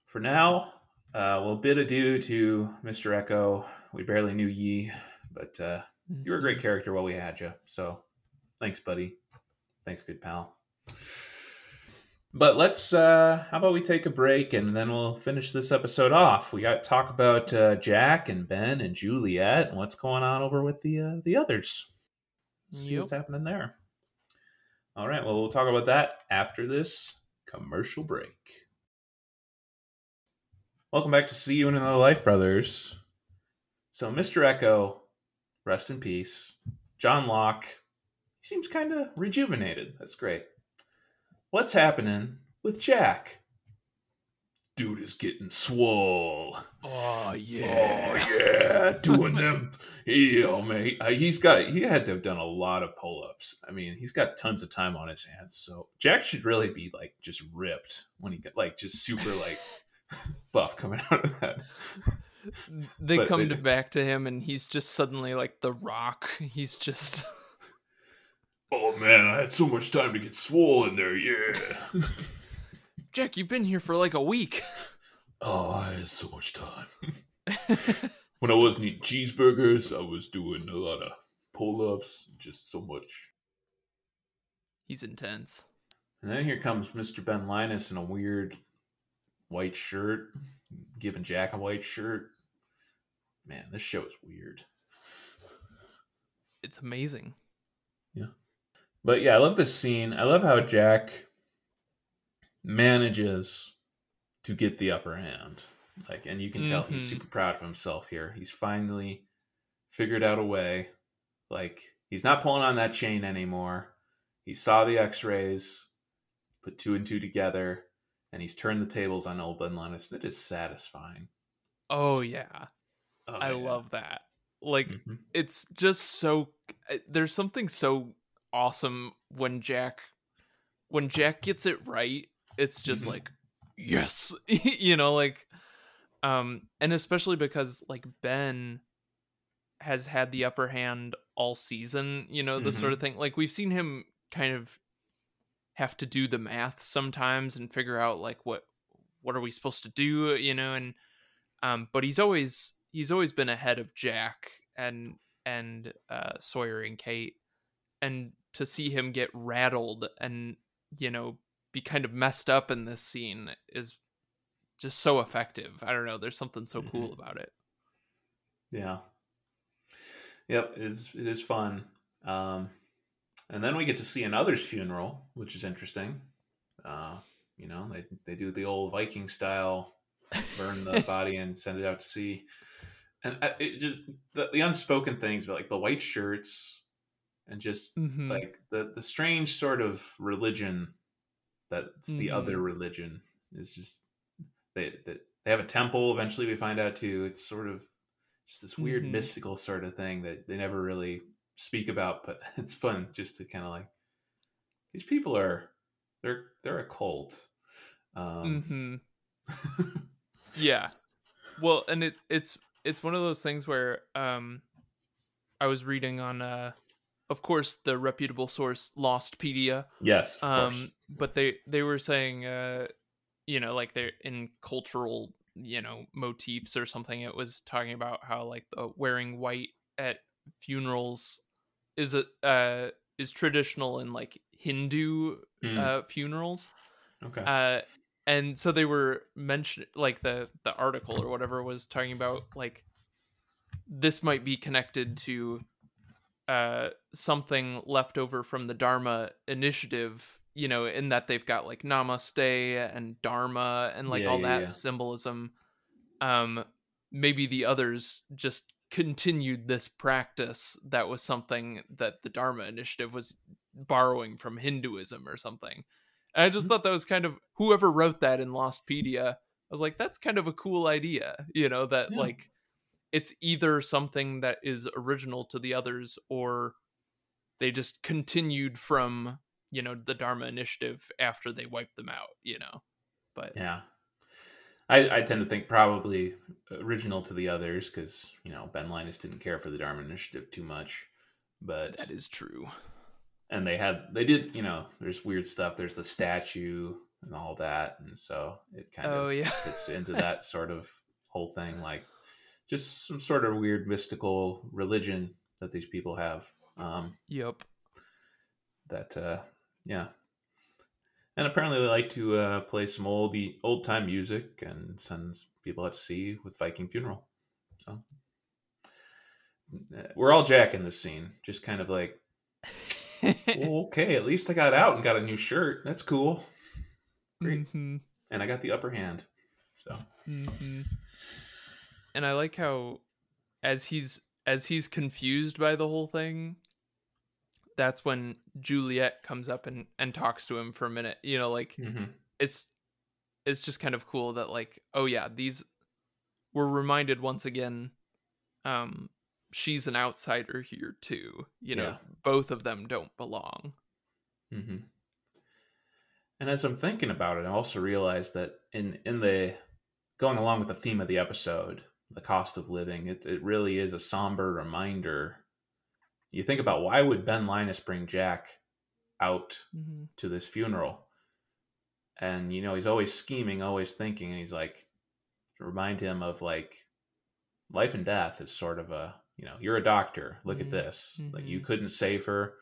For now, uh, we'll bid adieu to Mr. Eko. We barely knew ye, but uh, you were a great character while we had you. So thanks, buddy. Thanks, good pal. But let's, uh, how about we take a break and then we'll finish this episode off. We got to talk about uh, Jack and Ben and Juliet and what's going on over with the uh, the others. See Yep. what's happening there. All right. Well, we'll talk about that after this commercial break. Welcome back to See You in Another Life, brothers. So, Mr. Eko, rest in peace. John Locke, he seems kind of rejuvenated. That's great. What's happening with Jack? Dude is getting swole. Oh yeah. Oh yeah, doing them. He, oh man, uh, he's got. He had to have done a lot of pull-ups. I mean, he's got tons of time on his hands. So Jack should really be like just ripped when he get like just super like buff coming out of that. They But come they- to back to him, and he's just suddenly like the Rock. He's just Oh man, I had so much time to get swollen there. Yeah. Jack. You've been here for like a week. Oh, I had so much time. When I wasn't eating cheeseburgers, I was doing a lot of pull-ups. Just so much. he's intense. And then here comes Mr. Ben Linus in a weird white shirt, giving Jack a white shirt. Man, this show is weird. It's amazing. Yeah. But yeah, I love this scene. I love how Jack manages to get the upper hand. Like, and you can tell he's Mhm. super proud of himself here. He's finally figured out a way. Like, he's not pulling on that chain anymore. He saw the X-rays, put two and two together, and he's turned the tables on old Ben Linus. And it is satisfying. Oh yeah, Oh, I yeah. love that. Like Mhm. it's just so uh, there's something so awesome when Jack when Jack gets it right, it's just Mhm. like yes, you know, like um and especially because like Ben has had the upper hand all season, you know, the sort of thing. Like we've seen him kind of have to do the math sometimes and figure out like what what are we supposed to do, you know, and um but he's always he's always been ahead of Jack and and uh Sawyer and Kate and to see him get rattled and you know be kind of messed up in this scene is just so effective. I don't know, there's something so cool Mhm. about it. Yeah. Yep, it is it is fun. Um and then we get to see another's funeral, which is interesting. Uh, you know, they they do the old Viking style burn the body and send it out to sea. And I- it just the, the unspoken things, but like the white shirts and just Mhm. like the the strange sort of religion that's the Mhm. other religion is just they, they they have a temple eventually we find out too it's sort of just this weird Mhm. mystical sort of thing that they never really speak about but it's fun just to kind of like these people are they're they're a cult um Mhm. Yeah. Well, and it it's it's one of those things where um I was reading on uh of course the reputable source Lostpedia yes of course. um but they they were saying uh you know like they're in cultural you know motifs or something it was talking about how like the wearing white at funerals is a uh is traditional in like Hindu Hmm, uh funerals. Okay. Uh and so they were mentioned like the the article or whatever was talking about like this might be connected to uh something left over from the dharma initiative you know in that they've got like namaste and dharma and like Yeah, all yeah, that yeah. symbolism um maybe the others just continued this practice that was something that the dharma initiative was borrowing from hinduism or something and I Mm-hmm. just thought that was kind of whoever wrote that in Lostpedia. I was like, that's kind of a cool idea, you know, that Yeah. like it's either something that is original to the others or they just continued from, you know, the Dharma initiative after they wiped them out, you know. But yeah I, I tend to think probably original to the others because you know Ben Linus didn't care for the Dharma Initiative too much, but that is true. and they had they did you know there's weird stuff there's the statue and all that and so it kind Oh, of yeah. fits into that sort of whole thing like just some sort of weird mystical religion that these people have um Yep. that uh yeah and apparently they like to uh play some old the old time music and send people out to sea with viking funeral so uh, we're all jack in this scene just kind of like okay, at least I got out and got a new shirt. That's cool. Great. Mhm. And I got the upper hand. So hmm And I like how, as he's as he's confused by the whole thing, that's when Juliet comes up and and talks to him for a minute. You know, like mhm. it's it's just kind of cool that like, oh yeah, these we're reminded once again, um, she's an outsider here too. You know, Yeah. both of them don't belong. hmm And as I'm thinking about it, I also realized that in in the going along with the theme of the episode, the cost of living, it, it really is a somber reminder. You think about why would Ben Linus bring Jack out Mm-hmm. to this funeral? And you know, he's always scheming, always thinking, and he's like to remind him of like life and death is sort of a you know, you're a doctor, look at Mhm. this. Like you Mhm. couldn't save her.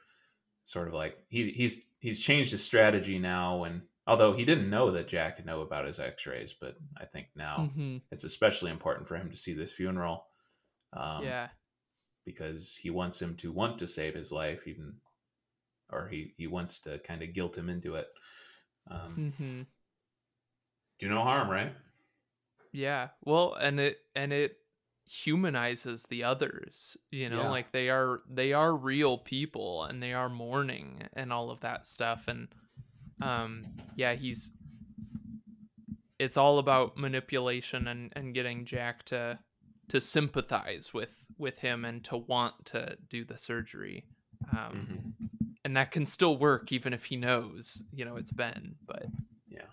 Sort of like he he's he's changed his strategy now and although he didn't know that Jack would know about his x-rays, but I think now hmm it's especially important for him to see this funeral. Um, yeah. Because he wants him to want to save his life even or he he wants to kind of guilt him into it um hmm do no harm right Yeah. Well, and it and it humanizes the others, you know, Yeah. like they are they are real people and they are mourning and all of that stuff and um yeah, he's it's all about manipulation and and getting Jack to to sympathize with with him and to want to do the surgery. Um Mhm. and that can still work even if he knows, you know, it's Ben, but yeah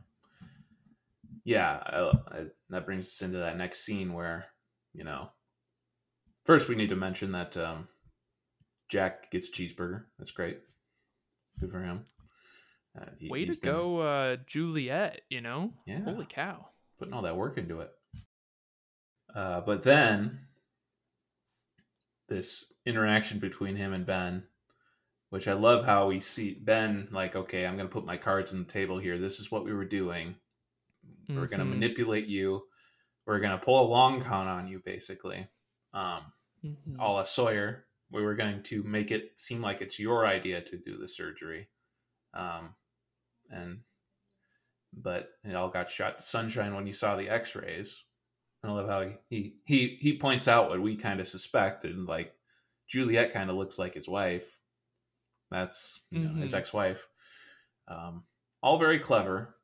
yeah I, I, that brings us into that next scene where you know first we need to mention that um jack gets a cheeseburger that's great good for him Uh, he- Way to been go, uh, Juliet. You know, Yeah. holy cow. putting all that work into it. Uh, but then this interaction between him and Ben, which I love how we see Ben like, okay, I'm going to put my cards on the table here. This is what we were doing. We're going to Mhm. manipulate you. We're going to pull a long con on you, basically. Um, Mhm. a la Sawyer, we were going to make it seem like it's your idea to do the surgery. Um, and but it all got shot to sunshine when you saw the x-rays. I love how he he he, he points out what we kind of suspected, like Juliet kind of looks like his wife. That's you know, his ex-wife. Um, all very clever.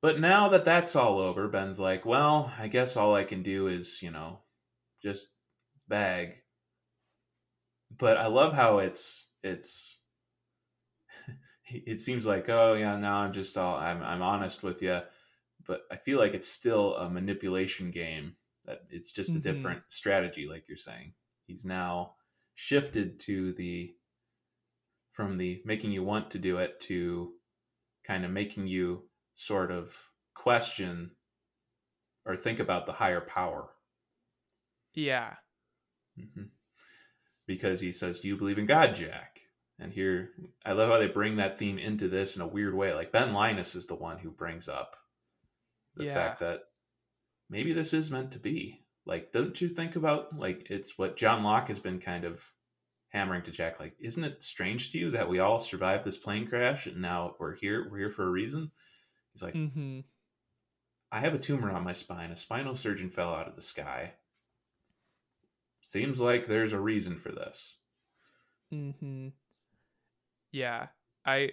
But now that that's all over, Ben's like, well, I guess all I can do is, you know, just bag. But I love how it's it's it seems like, oh yeah, now I'm just all I'm I'm honest with you, but I feel like it's still a manipulation game. That it's just a Mhm. different strategy, like you're saying. He's now shifted to the from the making you want to do it to kind of making you sort of question or think about the higher power. Yeah. hmm Because he says, Do you believe in God, Jack? And here, I love how they bring that theme into this in a weird way. Like Ben Linus is the one who brings up the Yeah. fact that maybe this is meant to be. Like, don't you think about, like, it's what John Locke has been kind of hammering to Jack. Like, isn't it strange to you that we all survived this plane crash and now we're here? We're here for a reason? He's like, Mm-hmm. I have a tumor on my spine. A spinal surgeon fell out of the sky. Seems like there's a reason for this. Mm-hmm. Yeah. I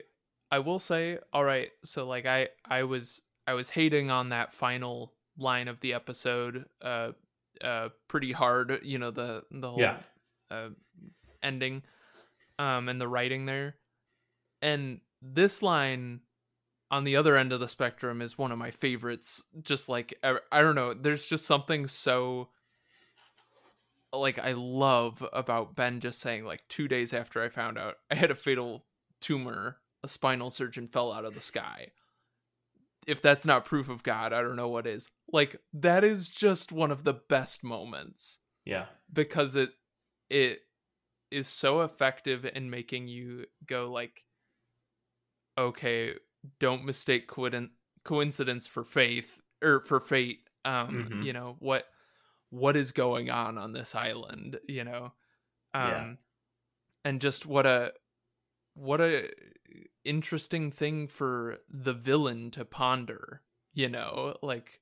I will say, all right, so like I I was I was hating on that final line of the episode uh uh pretty hard, you know, the the whole Yeah. uh ending um and the writing there. And this line on the other end of the spectrum is one of my favorites just like I, don't know there's just something so like I love about Ben just saying like 2 days after I found out I had a fatal tumor a spinal surgeon fell out of the sky if that's not proof of god I don't know what is like that is just one of the best moments Yeah. because it it is so effective in making you go like okay don't mistake coincidence coincidence for faith or for fate um Mhm. you know what what is going on on this island you know um Yeah. and just what a what a interesting thing for the villain to ponder you know like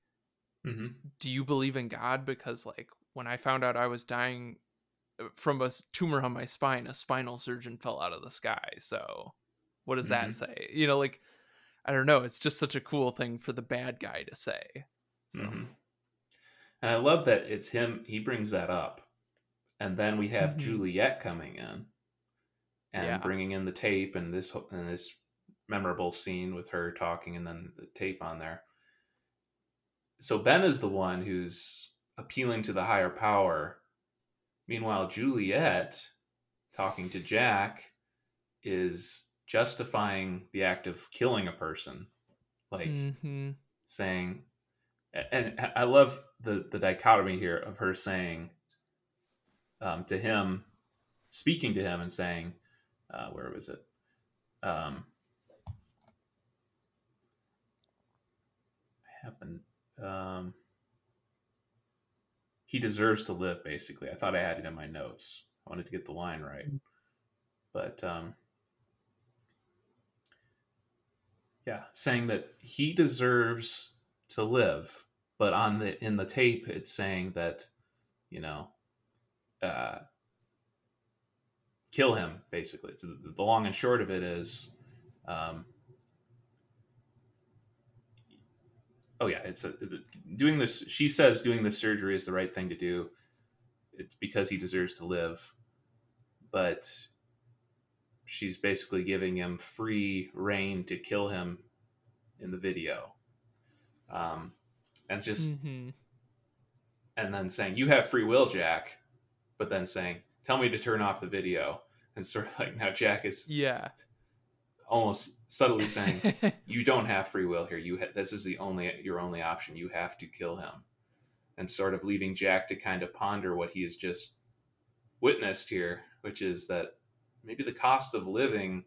hmm do you believe in God? Because like when I found out I was dying uh, from a tumor on my spine, a spinal surgeon fell out of the sky. So what does Mhm. that say? You know, like I don't know. It's just such a cool thing for the bad guy to say. So hmm And I love that it's him. He brings that up, and then we have Mhm. Juliet coming in and Yeah. bringing in the tape and this and this memorable scene with her talking, and then the tape on there. So Ben is the one who's appealing to the higher power. Meanwhile, Juliet, talking to Jack, is justifying the act of killing a person, like Mhm. saying and I love the the dichotomy here of her saying um, to him, speaking to him and saying, uh, where was it? Um, I haven't. Um, he deserves to live. Basically, I thought I had it in my notes. I wanted to get the line right, but um, yeah, saying that he deserves to live but on the in the tape it's saying that you know uh kill him basically. So the, the long and short of it is um oh yeah it's a, doing this she says doing this surgery is the right thing to do. It's because he deserves to live. But she's basically giving him free reign to kill him in the video. Um and just Mhm. and then saying you have free will jack but then saying tell me to turn off the video and sort of like now jack is Yeah. almost subtly saying you don't have free will here. You ha- this is the only your only option. You have to kill him, and sort of leaving Jack to kind of ponder what he has just witnessed here, which is that maybe the cost of living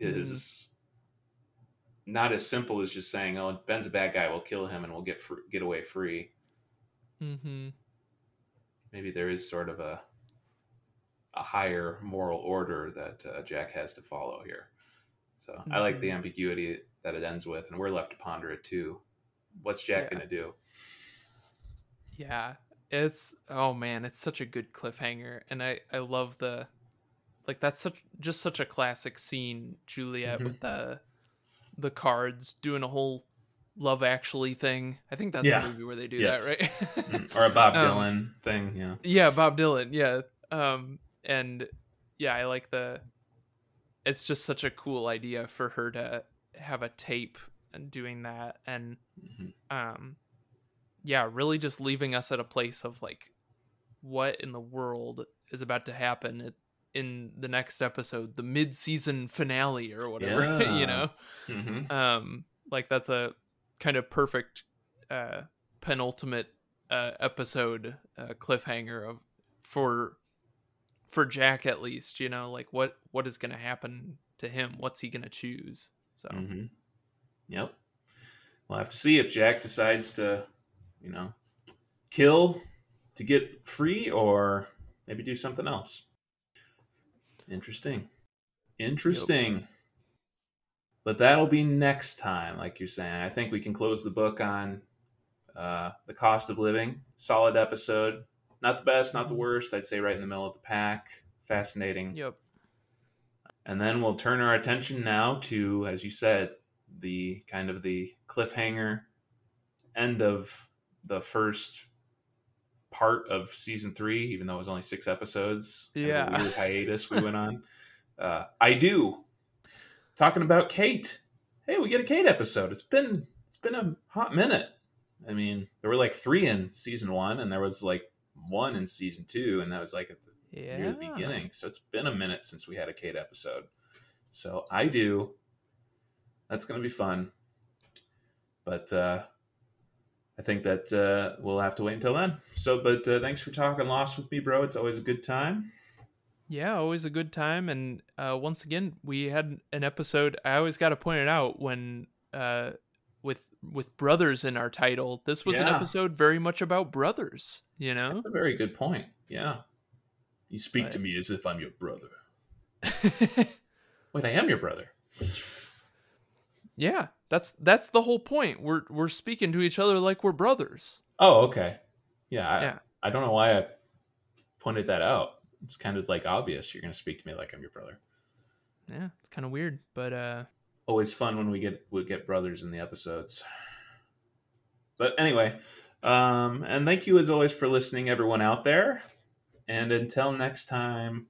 is not as simple as just saying, "Oh, Ben's a bad guy. We'll kill him and we'll get fr- get away free." mm-hmm. Maybe there is sort of a a higher moral order that uh, Jack has to follow here. So I like the Mhm. ambiguity that it ends with, and we're left to ponder it too. What's Jack Yeah. going to do? Yeah, it's oh man, it's such a good cliffhanger, and I I love the like that's such just such a classic scene, Juliet Mhm. with the the cards doing a whole Love Actually thing. I think that's Yeah. the movie where they do Yes. that, right? Mm, or a Bob Um, Dylan thing? Yeah. yeah, Bob Dylan. Yeah, um, and yeah, I like the. It's just such a cool idea for her to have a tape and doing that, and Mhm. um yeah really just leaving us at a place of like what in the world is about to happen at- in the next episode the mid-season finale or whatever Yeah. you know Mhm. um like that's a kind of perfect uh penultimate uh episode uh cliffhanger of for for jack at least you know like what what is going to happen to him what's he going to choose so mm-hmm. Yep. We'll have to see if Jack decides to, you know, kill to get free or maybe do something else. Interesting. Interesting. But that'll be next time, like you're saying. I think we can close the book on uh, the cost of living. Solid episode. Not the best, not the worst. I'd say right in the middle of the pack. Fascinating. yep And then we'll turn our attention now to, as you said, the kind of the cliffhanger end of the first part of season three, even though it was only six episodes. kind of a Yeah. weird hiatus we went on. Uh, I do. Talking about Kate. Hey, we get a Kate episode. It's been it's been a hot minute. I mean, there were like three in season one, and there was like one in season two, and that was like at the yeah near the beginning. So it's been a minute since we had a Kate episode. So I do. That's going to be fun. But uh, I think that uh, we'll have to wait until then. So, but uh, thanks for talking Lost with me, bro. It's always a good time. Yeah, always a good time. And uh, once again, we had an episode. I always got to point it out when uh, with with brothers in our title. This was an episode very much about brothers. You know, That's a very good point. Yeah. You speak to me as if I'm your brother. Wait, I am your brother. yeah, that's that's the whole point. We're we're speaking to each other like we're brothers. Oh, okay. Yeah. I, Yeah. I don't know why I pointed that out. It's kind of like obvious. You're going to speak to me like I'm your brother. Yeah, it's kind of weird, but uh, always fun when we get we get brothers in the episodes. But anyway, um, and thank you as always for listening, everyone out there. And until next time,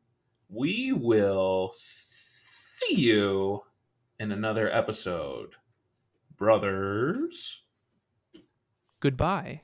we will see you in another episode, brothers. goodbye.